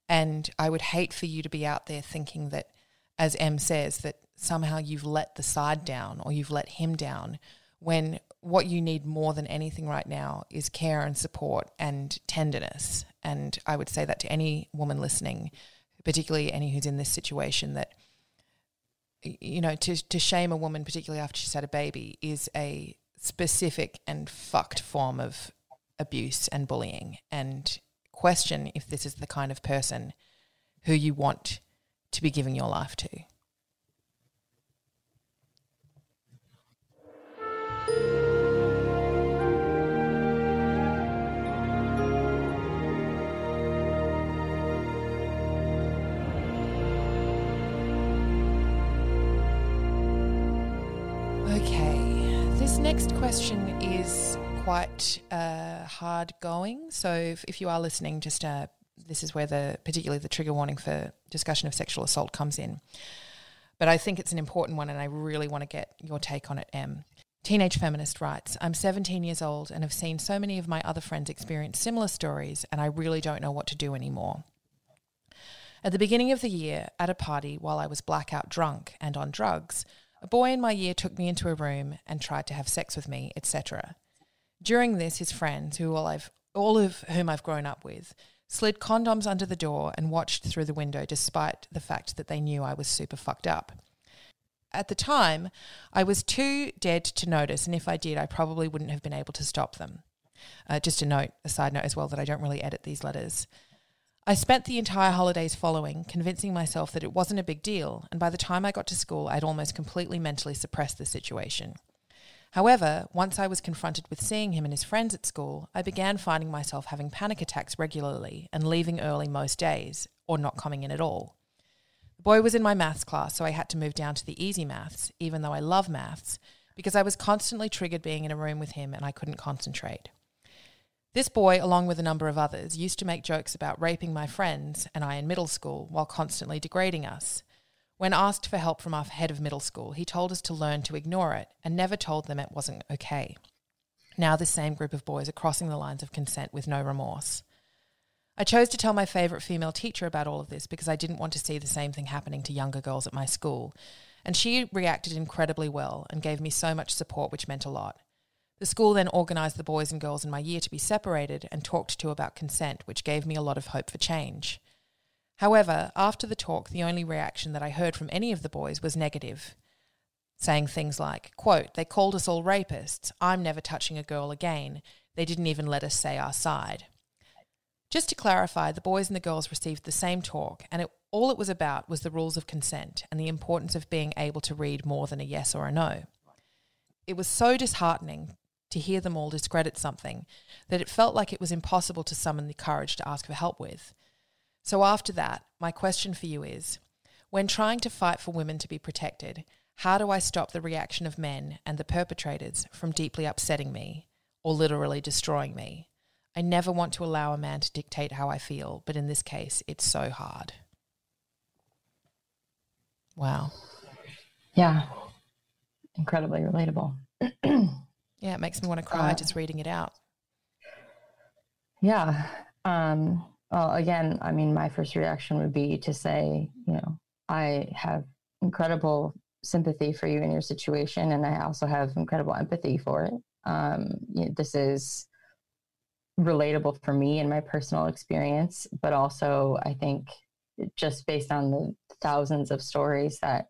And I would hate for you to be out there thinking that, as M says, that somehow you've let the side down or you've let him down when what you need more than anything right now is care and support and tenderness. And I would say that to any woman listening, particularly any who's in this situation, that you know, to to shame a woman, particularly after she's had a baby, is a specific and fucked form of abuse and bullying. And question if this is the kind of person who you want to be giving your life to. Next question is quite uh, hard going. So if, if, you are listening, just uh, this is where the particularly the trigger warning for discussion of sexual assault comes in. But I think it's an important one, and I really want to get your take on it, Em. Teenage feminist writes, I'm 17 years old and have seen so many of my other friends experience similar stories, and I really don't know what to do anymore. At the beginning of the year, at a party while I was blackout drunk and on drugs, a boy in my year took me into a room and tried to have sex with me, etc. During this, his friends, who all I've all of whom I've grown up with, slid condoms under the door and watched through the window despite the fact that they knew I was super fucked up. At the time, I was too dead to notice, and if I did, I probably wouldn't have been able to stop them. Uh, just a note, a side note as well, that I don't really edit these letters. I spent the entire holidays following, convincing myself that it wasn't a big deal, and by the time I got to school, I'd almost completely mentally suppressed the situation. However, once I was confronted with seeing him and his friends at school, I began finding myself having panic attacks regularly and leaving early most days, or not coming in at all. The boy was in my maths class, so I had to move down to the easy maths, even though I love maths, because I was constantly triggered being in a room with him and I couldn't concentrate. This boy, along with a number of others, used to make jokes about raping my friends and I in middle school while constantly degrading us. When asked for help from our head of middle school, he told us to learn to ignore it and never told them it wasn't okay. Now, this same group of boys are crossing the lines of consent with no remorse. I chose to tell my favourite female teacher about all of this because I didn't want to see the same thing happening to younger girls at my school, and she reacted incredibly well and gave me so much support, which meant a lot. The school then organised the boys and girls in my year to be separated and talked to about consent, which gave me a lot of hope for change. However, after the talk, the only reaction that I heard from any of the boys was negative, saying things like, quote, they called us all rapists. I'm never touching a girl again. They didn't even let us say our side. Just to clarify, the boys and the girls received the same talk, and it, all it was about was the rules of consent and the importance of being able to read more than a yes or a no. It was so disheartening to hear them all discredit something that it felt like it was impossible to summon the courage to ask for help with. So, after that, my question for you is when trying to fight for women to be protected, how do I stop the reaction of men and the perpetrators from deeply upsetting me or literally destroying me? I never want to allow a man to dictate how I feel, but in this case, it's so hard. Wow. Yeah. Incredibly relatable. Yeah, it makes me want to cry uh, just reading it out. Yeah. Um, well, again, I mean, my first reaction would be to say, you know, I have incredible sympathy for you in your situation, and I also have incredible empathy for it. Um, you know, this is relatable for me in my personal experience, but also I think just based on the thousands of stories that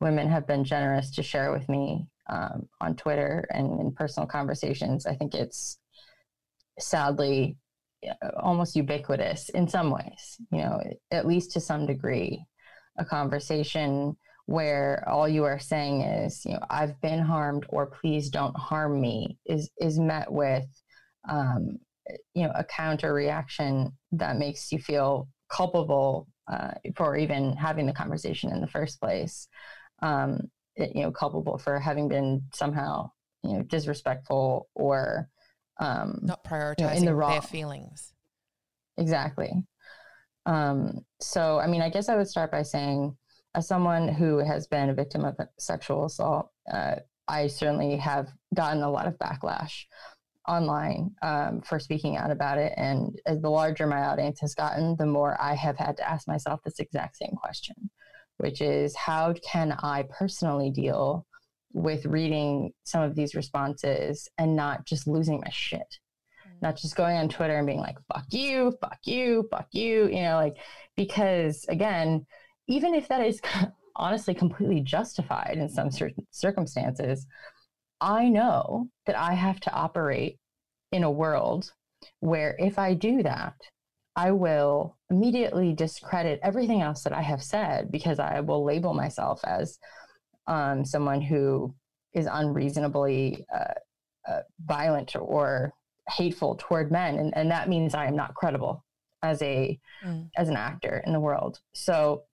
women have been generous to share with me um, on Twitter and in personal conversations, I think it's sadly almost ubiquitous in some ways, you know, at least to some degree, a conversation where all you are saying is, you know, I've been harmed or please don't harm me is, is met with, um, you know, a counter reaction that makes you feel culpable uh, for even having the conversation in the first place. Um, you know culpable for having been somehow you know disrespectful or um, not prioritizing you know, in the wrong. their feelings. Exactly. Um, so, I mean, I guess I would start by saying, as someone who has been a victim of sexual assault, uh, I certainly have gotten a lot of backlash online um, for speaking out about it. And as the larger my audience has gotten, the more I have had to ask myself this exact same question which is how can I personally deal with reading some of these responses and not just losing my shit? Mm. Not just going on Twitter and being like, fuck you, fuck you, fuck you, you know, like, because again, even if that is honestly completely justified in some certain circumstances, I know that I have to operate in a world where if I do that, I will immediately discredit everything else that I have said because I will label myself as um, someone who is unreasonably uh, uh, violent or hateful toward men, and, and that means I am not credible as a mm. as an actor in the world. So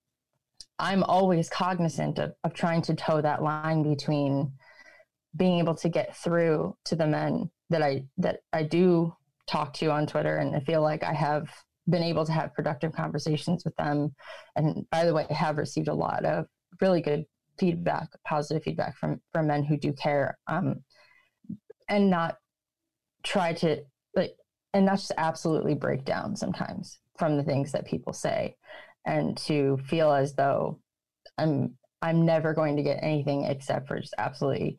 I'm always cognizant of, of trying to toe that line between being able to get through to the men that I that I do talk to on Twitter and I feel like I have been able to have productive conversations with them. And by the way, I have received a lot of really good feedback, positive feedback from from men who do care, um, and not try to like, and not just absolutely break down sometimes from the things that people say, and to feel as though I'm I'm never going to get anything except for just absolutely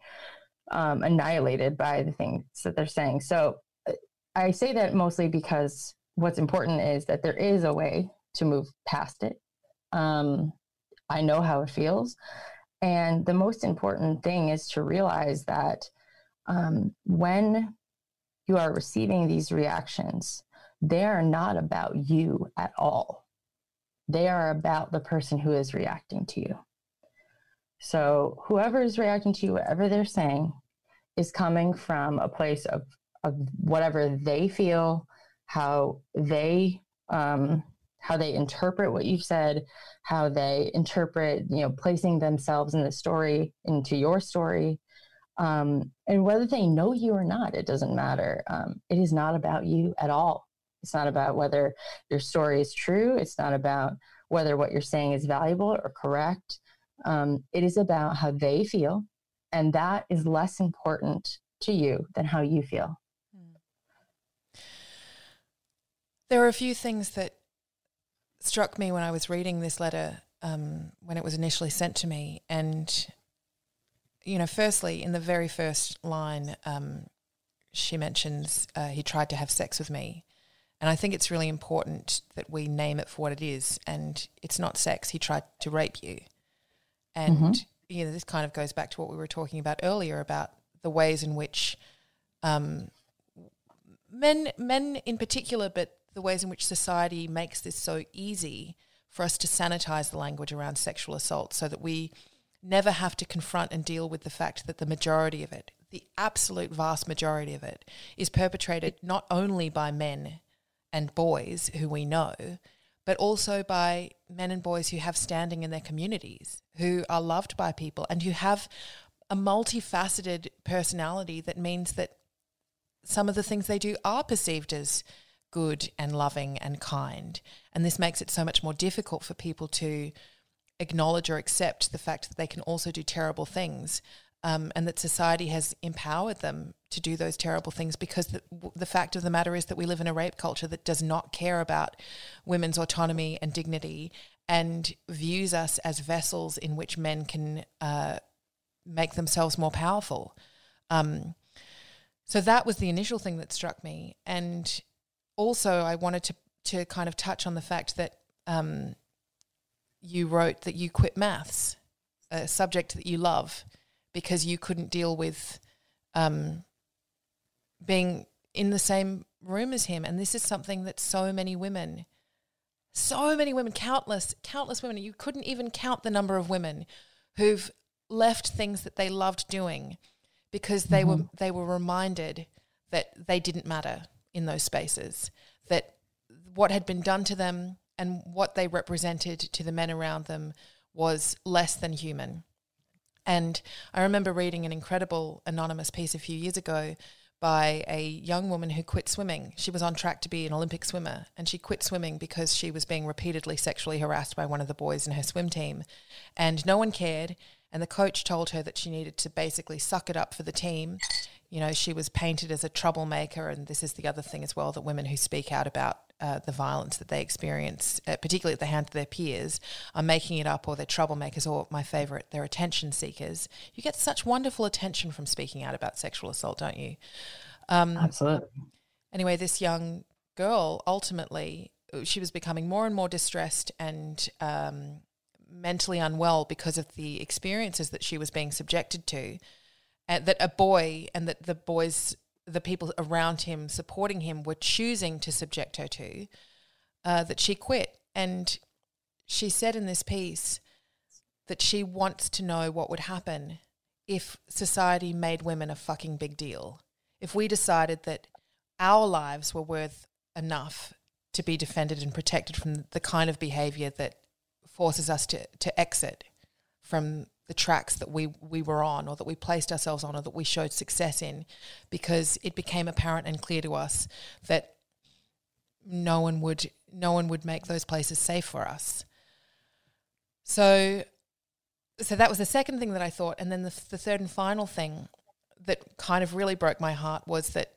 um, annihilated by the things that they're saying. So uh, I say that mostly because what's important is that there is a way to move past it. Um, I know how it feels. And the most important thing is to realize that um, when you are receiving these reactions, they are not about you at all. They are about the person who is reacting to you. So whoever is reacting to you, whatever they're saying, is coming from a place of, of whatever they feel, how they um, how they interpret what you've said, how they interpret, you know, placing themselves in the story into your story. Um, and whether they know you or not, it doesn't matter. Um, it is not about you at all. It's not about whether your story is true. It's not about whether what you're saying is valuable or correct. Um, it is about how they feel. And that is less important to you than how you feel. There are a few things that struck me when I was reading this letter um, when it was initially sent to me. And, you know, firstly, in the very first line, um, she mentions uh, he tried to have sex with me. And I think it's really important that we name it for what it is. And it's not sex. He tried to rape you. And, mm-hmm. you know, this kind of goes back to what we were talking about earlier about the ways in which um, men, men in particular, but the ways in which society makes this so easy for us to sanitize the language around sexual assault so that we never have to confront and deal with the fact that the majority of it, the absolute vast majority of it, is perpetrated not only by men and boys who we know, but also by men and boys who have standing in their communities, who are loved by people, and who have a multifaceted personality that means that some of the things they do are perceived as good and loving and kind. And this makes it so much more difficult for people to acknowledge or accept the fact that they can also do terrible things um, and that society has empowered them to do those terrible things because the, the fact of the matter is that we live in a rape culture that does not care about women's autonomy and dignity and views us as vessels in which men can uh, make themselves more powerful. Um, so that was the initial thing that struck me. And also, I wanted to, to kind of touch on the fact that um, you wrote that you quit maths, a subject that you love because you couldn't deal with um, being in the same room as him. And this is something that so many women, so many women, countless, countless women, you couldn't even count the number of women who've left things that they loved doing because they mm-hmm. were they were reminded that they didn't matter in those spaces, that what had been done to them and what they represented to the men around them was less than human. And I remember reading an incredible anonymous piece a few years ago by a young woman who quit swimming. She was on track to be an Olympic swimmer and she quit swimming because she was being repeatedly sexually harassed by one of the boys in her swim team. And no one cared. And the coach told her that she needed to basically suck it up for the team, you know, she was painted as a troublemaker, and this is the other thing as well that women who speak out about uh, the violence that they experience, uh, particularly at the hands of their peers, are making it up or they're troublemakers, or my favorite, they're attention seekers. You get such wonderful attention from speaking out about sexual assault, don't you? Um, Absolutely. Anyway, this young girl ultimately, she was becoming more and more distressed and um, mentally unwell because of the experiences that she was being subjected to. And that a boy and that the boys the people around him supporting him were choosing to subject her to, uh, that she quit. And she said in this piece that she wants to know what would happen if society made women a fucking big deal. If we decided that our lives were worth enough to be defended and protected from the kind of behavior that forces us to, to exit from the tracks that we we were on or that we placed ourselves on or that we showed success in because it became apparent and clear to us that no one would no one would make those places safe for us. So so that was the second thing that I thought. And then the, the third and final thing that kind of really broke my heart was that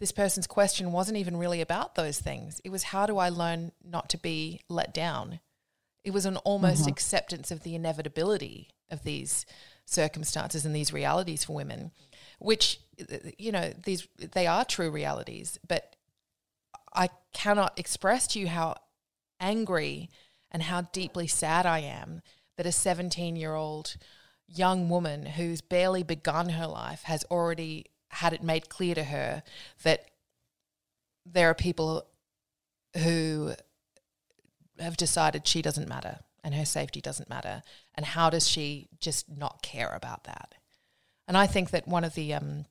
this person's question wasn't even really about those things. It was how do I learn not to be let down it was an almost mm-hmm. acceptance of the inevitability of these circumstances and these realities for women, which you know these they are true realities. But I cannot express to you how angry and how deeply sad I am that a 17 year old young woman who's barely begun her life has already had it made clear to her that there are people who have decided she doesn't matter and her safety doesn't matter. And how does she just not care about that? And I think that one of the, um,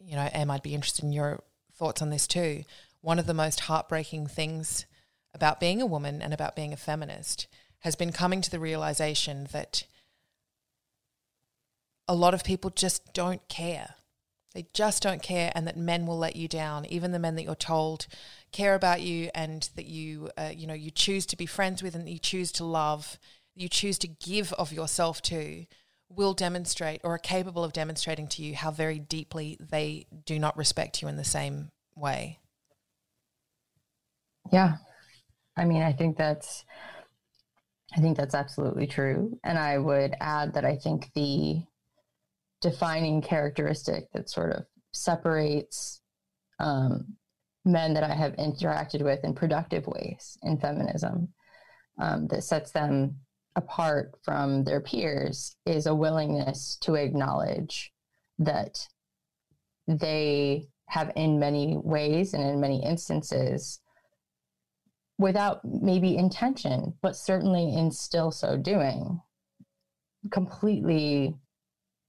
you know, Em, I'd be interested in your thoughts on this too. One of the most heartbreaking things about being a woman and about being a feminist has been coming to the realization that a lot of people just don't care. They just don't care, and that men will let you down. Even the men that you're told care about you and that you uh, you know you choose to be friends with and you choose to love you choose to give of yourself to will demonstrate or are capable of demonstrating to you how very deeply they do not respect you in the same way. Yeah. I mean i think that's i think that's absolutely true. And i would add that i think the defining characteristic that sort of separates um, men that I have interacted with in productive ways in feminism um, that sets them apart from their peers is a willingness to acknowledge that they have, in many ways and in many instances, without maybe intention, but certainly in still so doing, completely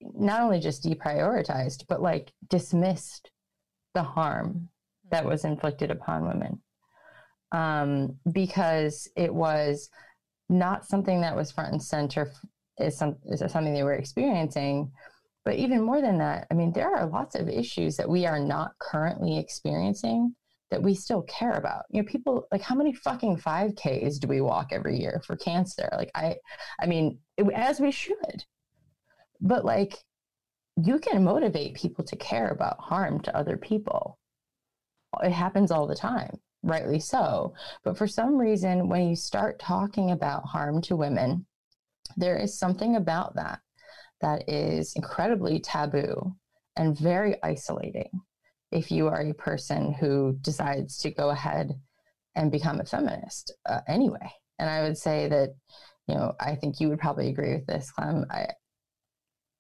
not only just deprioritized, but like dismissed the harm that was inflicted upon women. Um, because it was not something that was front and center is, some, is something they were experiencing. But even more than that i mean there are lots of issues that we are not currently experiencing that we still care about. You know people like how many fucking 5ks do we walk every year for cancer? Like i i mean it, as we should but like you can motivate people to care about harm to other people it happens all the time, rightly so. But for some reason, when you start talking about harm to women, there is something about that that is incredibly taboo and very isolating if you are a person who decides to go ahead and become a feminist uh, anyway. And I would say that, you know, I think you would probably agree with this, Clem. I,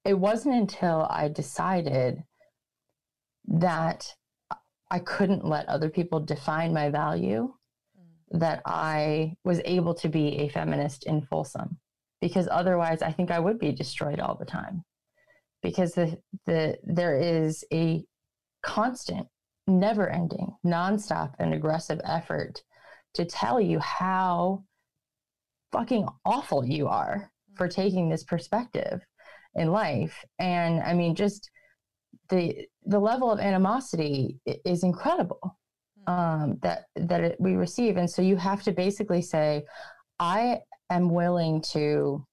it wasn't until I decided that I couldn't let other people define my value mm. that I was able to be a feminist in Folsom because otherwise I think I would be destroyed all the time because the, the there is a constant never ending nonstop and aggressive effort to tell you how fucking awful you are for mm. taking this perspective in life and i mean just the the level of animosity is incredible hmm. um, that that it, we receive, and so you have to basically say, I am willing to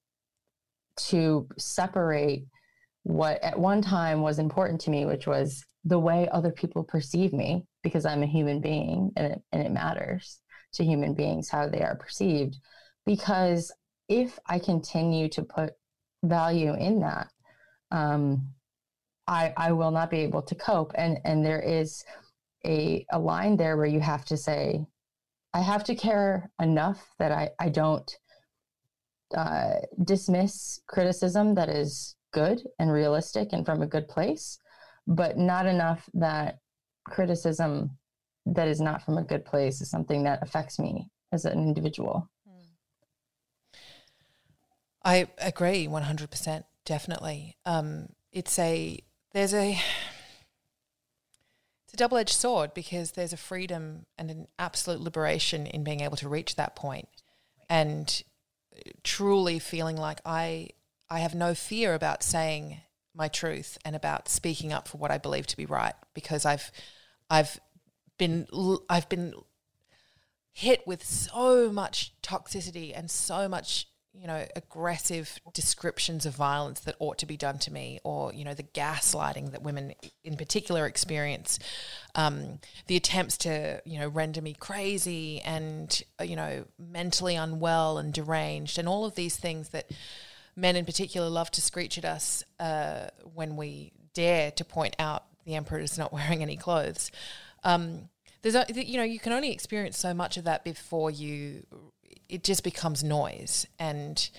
to separate what at one time was important to me, which was the way other people perceive me because I'm a human being and it, and it matters to human beings how they are perceived. Because if I continue to put value in that, um, I, I will not be able to cope. And, and there is a, a line there where you have to say, I have to care enough that I, I don't uh, dismiss criticism that is good and realistic and from a good place, but not enough that criticism that is not from a good place is something that affects me as an individual. I agree 100%, definitely. Um, it's a, there's a, it's a double edged sword because there's a freedom and an absolute liberation in being able to reach that point and truly feeling like I, I have no fear about saying my truth and about speaking up for what I believe to be right because I've, I've been, I've been hit with so much toxicity and so much you know, aggressive descriptions of violence that ought to be done to me, or, you know, the gaslighting that women in particular experience, um, the attempts to, you know, render me crazy and, uh, you know, mentally unwell and deranged, and all of these things that men in particular love to screech at us uh, when we dare to point out the emperor is not wearing any clothes. Um, there's, a, you know, you can only experience so much of that before you it just becomes noise and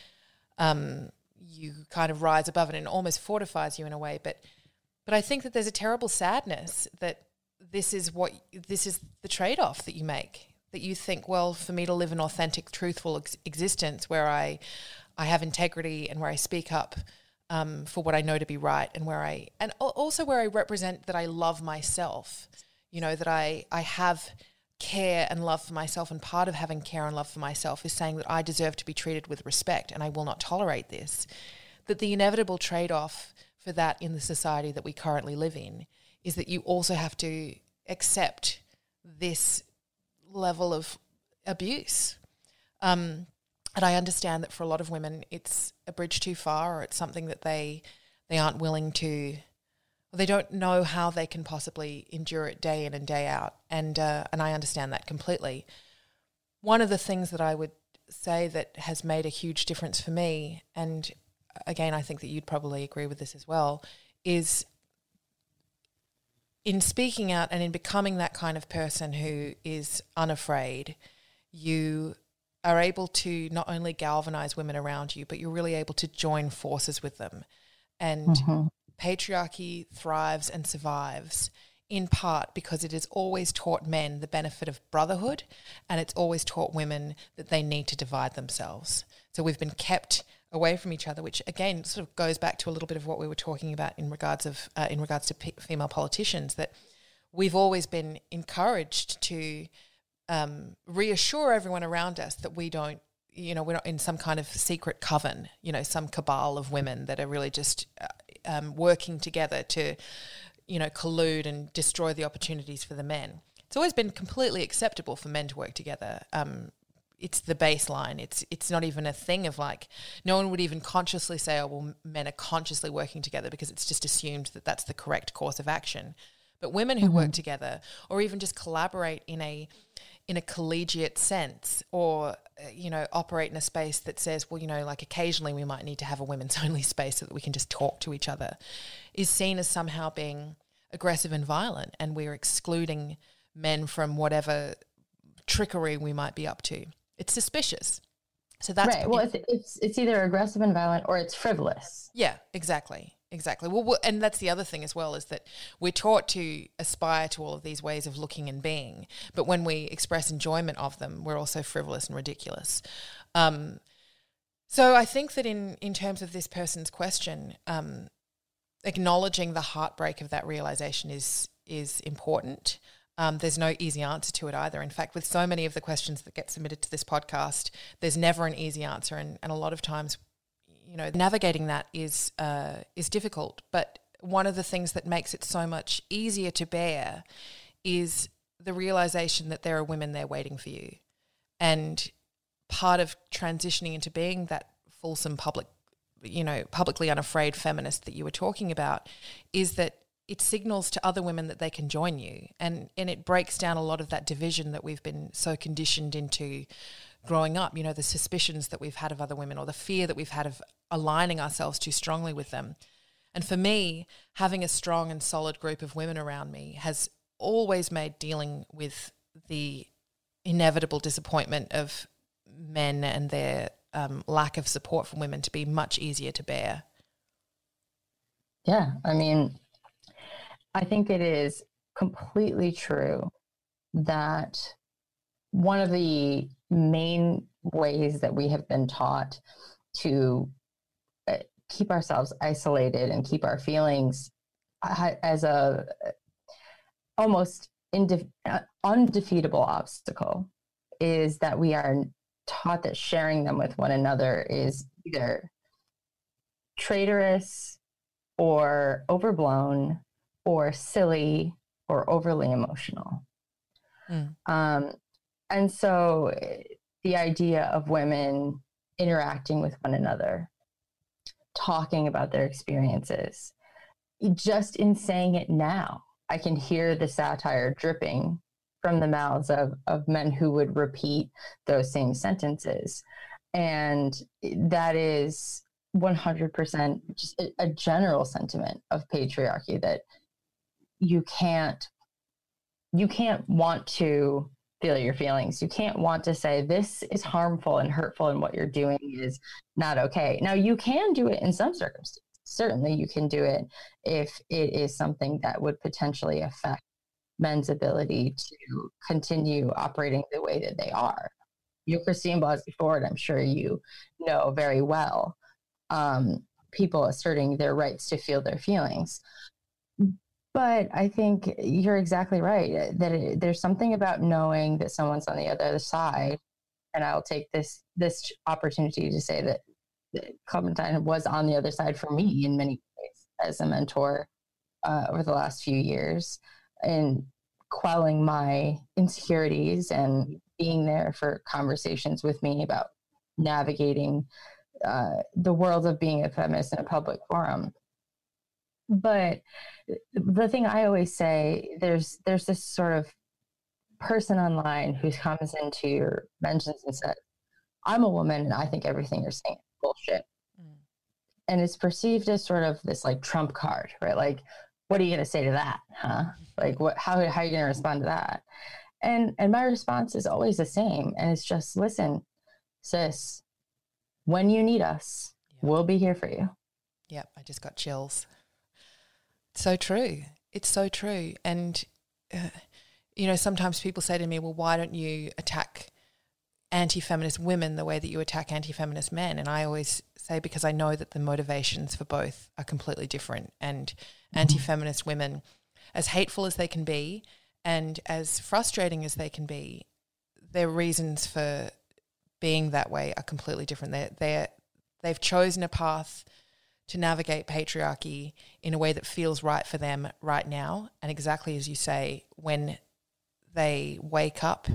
um, you kind of rise above it and it almost fortifies you in a way. But but I think that there's a terrible sadness that this is what this is the trade off that you make. That you think, well, for me to live an authentic, truthful ex- existence where I I have integrity and where I speak up um, for what I know to be right and where I and also where I represent that I love myself. You know that I I have care and love for myself. And part of having care and love for myself is saying that I deserve to be treated with respect and I will not tolerate this. That the inevitable trade off for that in the society that we currently live in is that you also have to accept this level of abuse. Um, and I understand that for a lot of women, it's a bridge too far, or it's something that they they aren't willing to they don't know how they can possibly endure it day in and day out, and uh, and I understand that completely. One of the things that I would say that has made a huge difference for me, and again, I think that you'd probably agree with this as well, is in speaking out and in becoming that kind of person who is unafraid, you are able to not only galvanize women around you, but you're really able to join forces with them. And mm-hmm patriarchy thrives and survives in part because it has always taught men the benefit of brotherhood and it's always taught women that they need to divide themselves. So we've been kept away from each other, which again sort of goes back to a little bit of what we were talking about in regards of uh, in regards to p- female politicians that we've always been encouraged to um, reassure everyone around us that we don't you know, we're not in some kind of secret coven, you know, some cabal of women that are really just uh, um, working together to, you know, collude and destroy the opportunities for the men. It's always been completely acceptable for men to work together. Um, it's the baseline. It's it's not even a thing of like no one would even consciously say, oh well, men are consciously working together because it's just assumed that that's the correct course of action. But women who mm-hmm. work together, or even just collaborate in a in a collegiate sense or uh, you know operate in a space that says well you know like occasionally we might need to have a women's only space so that we can just talk to each other is seen as somehow being aggressive and violent and we're excluding men from whatever trickery we might be up to. It's suspicious. So that's right. Well it's, it's it's either aggressive and violent or it's frivolous. Yeah exactly Exactly. Well, and that's the other thing as well is that we're taught to aspire to all of these ways of looking and being, but when we express enjoyment of them, we're also frivolous and ridiculous. Um, so I think that in in terms of this person's question, um, acknowledging the heartbreak of that realization is is important. Um, there's no easy answer to it either. In fact, with so many of the questions that get submitted to this podcast, there's never an easy answer, and, and a lot of times you know, navigating that is uh, is difficult. But one of the things that makes it so much easier to bear is the realization that there are women there waiting for you, and part of transitioning into being that fulsome public you know, publicly unafraid feminist that you were talking about is that it signals to other women that they can join you and and it breaks down a lot of that division that we've been so conditioned into growing up you know the suspicions that we've had of other women or the fear that we've had of aligning ourselves too strongly with them. And for me having a strong and solid group of women around me has always made dealing with the inevitable disappointment of men and their um, lack of support from women to be much easier to bear. Yeah i mean I think it is completely true that one of the main ways that we have been taught to uh, keep ourselves isolated and keep our feelings uh, as a almost indef- uh, undefeatable obstacle is that we are taught that sharing them with one another is either traitorous or overblown or silly or overly emotional. Mm. Um, and so eh, the idea of women interacting with one another, talking about their experiences, just in saying it now, I can hear the satire dripping from the mouths of, of men who would repeat those same sentences. And eh, that is 100% just a, a general sentiment of patriarchy that you can't you can't want to feel your feelings. You can't want to say this is harmful and hurtful and what you're doing is not okay. Now you can do it in some circumstances. Certainly you can do it if it is something that would potentially affect men's ability to continue operating the way that they are. You Christine Blasey Ford, I'm sure you know very well. Um, people asserting their rights to feel their feelings. But I think you're exactly right uh, that it, there's something about knowing that someone's on the other side. And I'll take this this opportunity to say that, that Clementine was on the other side for me in many ways as a mentor uh, over the last few years, in quelling my insecurities and being there for conversations with me about navigating uh, the world of being a feminist in a public forum. But the thing I always say, there's there's this sort of person online who comes into your mentions and says, "I'm a woman and I think everything you're saying is bullshit," mm. and it's perceived as sort of this like trump card, right? Like, what are you going to say to that, huh? Like, what? How how are you going to respond to that? And and my response is always the same, and it's just listen, sis. When you need us, we'll be here for you. Yep, I just got chills so true. It's so true. And, uh, you know, sometimes people say to me, well, why don't you attack anti feminist women the way that you attack anti feminist men? And I always say, because I know that the motivations for both are completely different. And mm-hmm. anti feminist women, as hateful as they can be and as frustrating as they can be, their reasons for being that way are completely different. They're, they're, they've chosen a path to navigate patriarchy in a way that feels right for them right now. And exactly as you say, when they wake up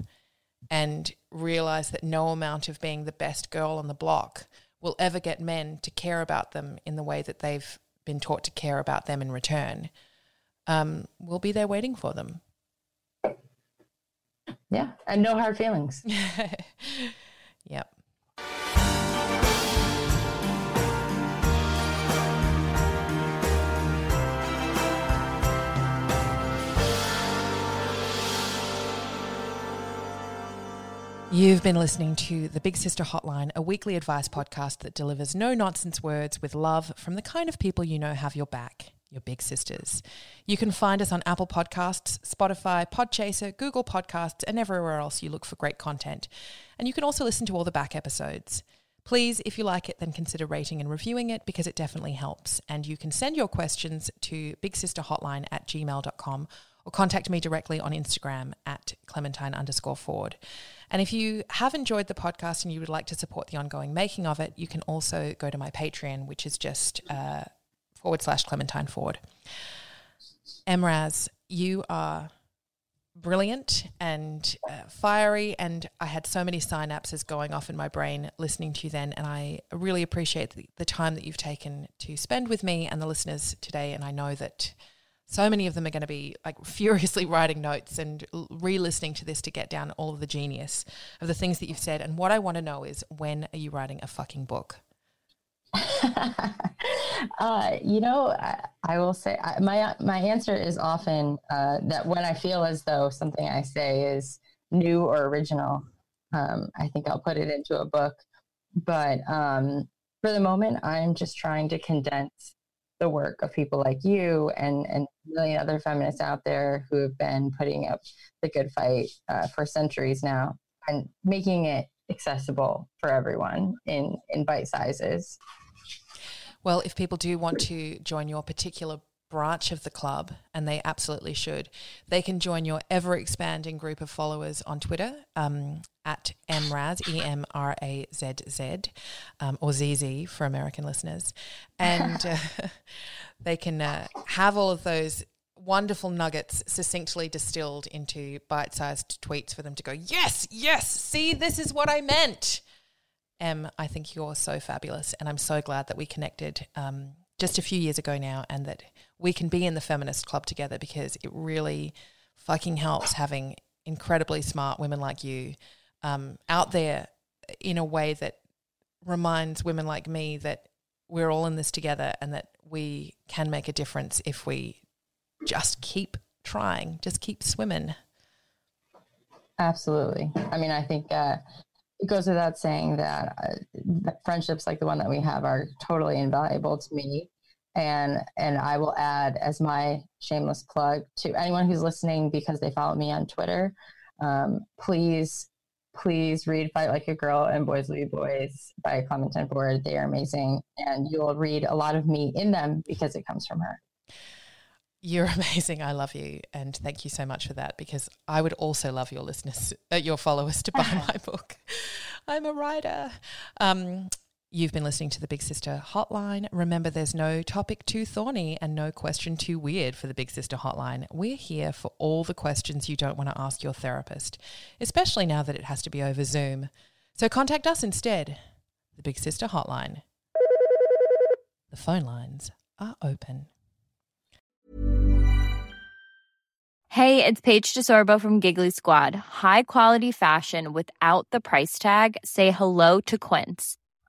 and realize that no amount of being the best girl on the block will ever get men to care about them in the way that they've been taught to care about them in return, um, we'll be there waiting for them. Yeah, and no hard feelings. yep. You've been listening to the Big Sister Hotline, a weekly advice podcast that delivers no nonsense words with love from the kind of people you know have your back, your big sisters. You can find us on Apple Podcasts, Spotify, Podchaser, Google Podcasts, and everywhere else you look for great content. And you can also listen to all the back episodes. Please, if you like it, then consider rating and reviewing it because it definitely helps. And you can send your questions to bigsisterhotline at gmail.com or contact me directly on Instagram at clementine underscore Ford. And if you have enjoyed the podcast and you would like to support the ongoing making of it, you can also go to my Patreon, which is just uh, forward slash Clementine Ford. Emraz, you are brilliant and uh, fiery. And I had so many synapses going off in my brain listening to you then. And I really appreciate the, the time that you've taken to spend with me and the listeners today. And I know that so many of them are going to be like furiously writing notes and re-listening to this to get down all of the genius of the things that you've said and what i want to know is when are you writing a fucking book uh, you know, I, I, will say I, my my answer is often uh, that when I feel as though something I say is new or original, um, I think I'll put it into a book. But um, for the moment, I'm just trying to condense the work of people like you and and a million other feminists out there who have been putting up the good fight uh, for centuries now and making it accessible for everyone in in bite sizes. Well, if people do want to join your particular branch of the club, and they absolutely should, they can join your ever expanding group of followers on Twitter um, at MRAZ, E M R A Z Z, um, or ZZ for American listeners. And uh, they can uh, have all of those wonderful nuggets succinctly distilled into bite sized tweets for them to go, yes, yes, see, this is what I meant. Em, I think you're so fabulous, and I'm so glad that we connected um, just a few years ago now, and that we can be in the feminist club together because it really fucking helps having incredibly smart women like you um, out there in a way that reminds women like me that we're all in this together and that we can make a difference if we just keep trying, just keep swimming. Absolutely. I mean, I think uh, it goes without saying that, uh, that friendships like the one that we have are totally invaluable to me and and I will add as my shameless plug to anyone who's listening because they follow me on Twitter. Um, please, please read "Fight Like a Girl" and "Boys Will Be Boys" by Clementine Ford. They are amazing, and you will read a lot of me in them because it comes from her. You're amazing. I love you, and thank you so much for that. Because I would also love your listeners, uh, your followers, to buy my book. I'm a writer. Um, you've been listening to the Big Sister Hotline. Remember, there's no topic too thorny and no question too weird for the Big Sister Hotline. We're here for all the questions you don't want to ask your therapist, especially now that it has to be over Zoom. So contact us instead. The Big Sister Hotline. The phone lines are open. Hey, it's Paige DeSorbo from Giggly Squad. High quality fashion without the price tag. Say hello to Quince.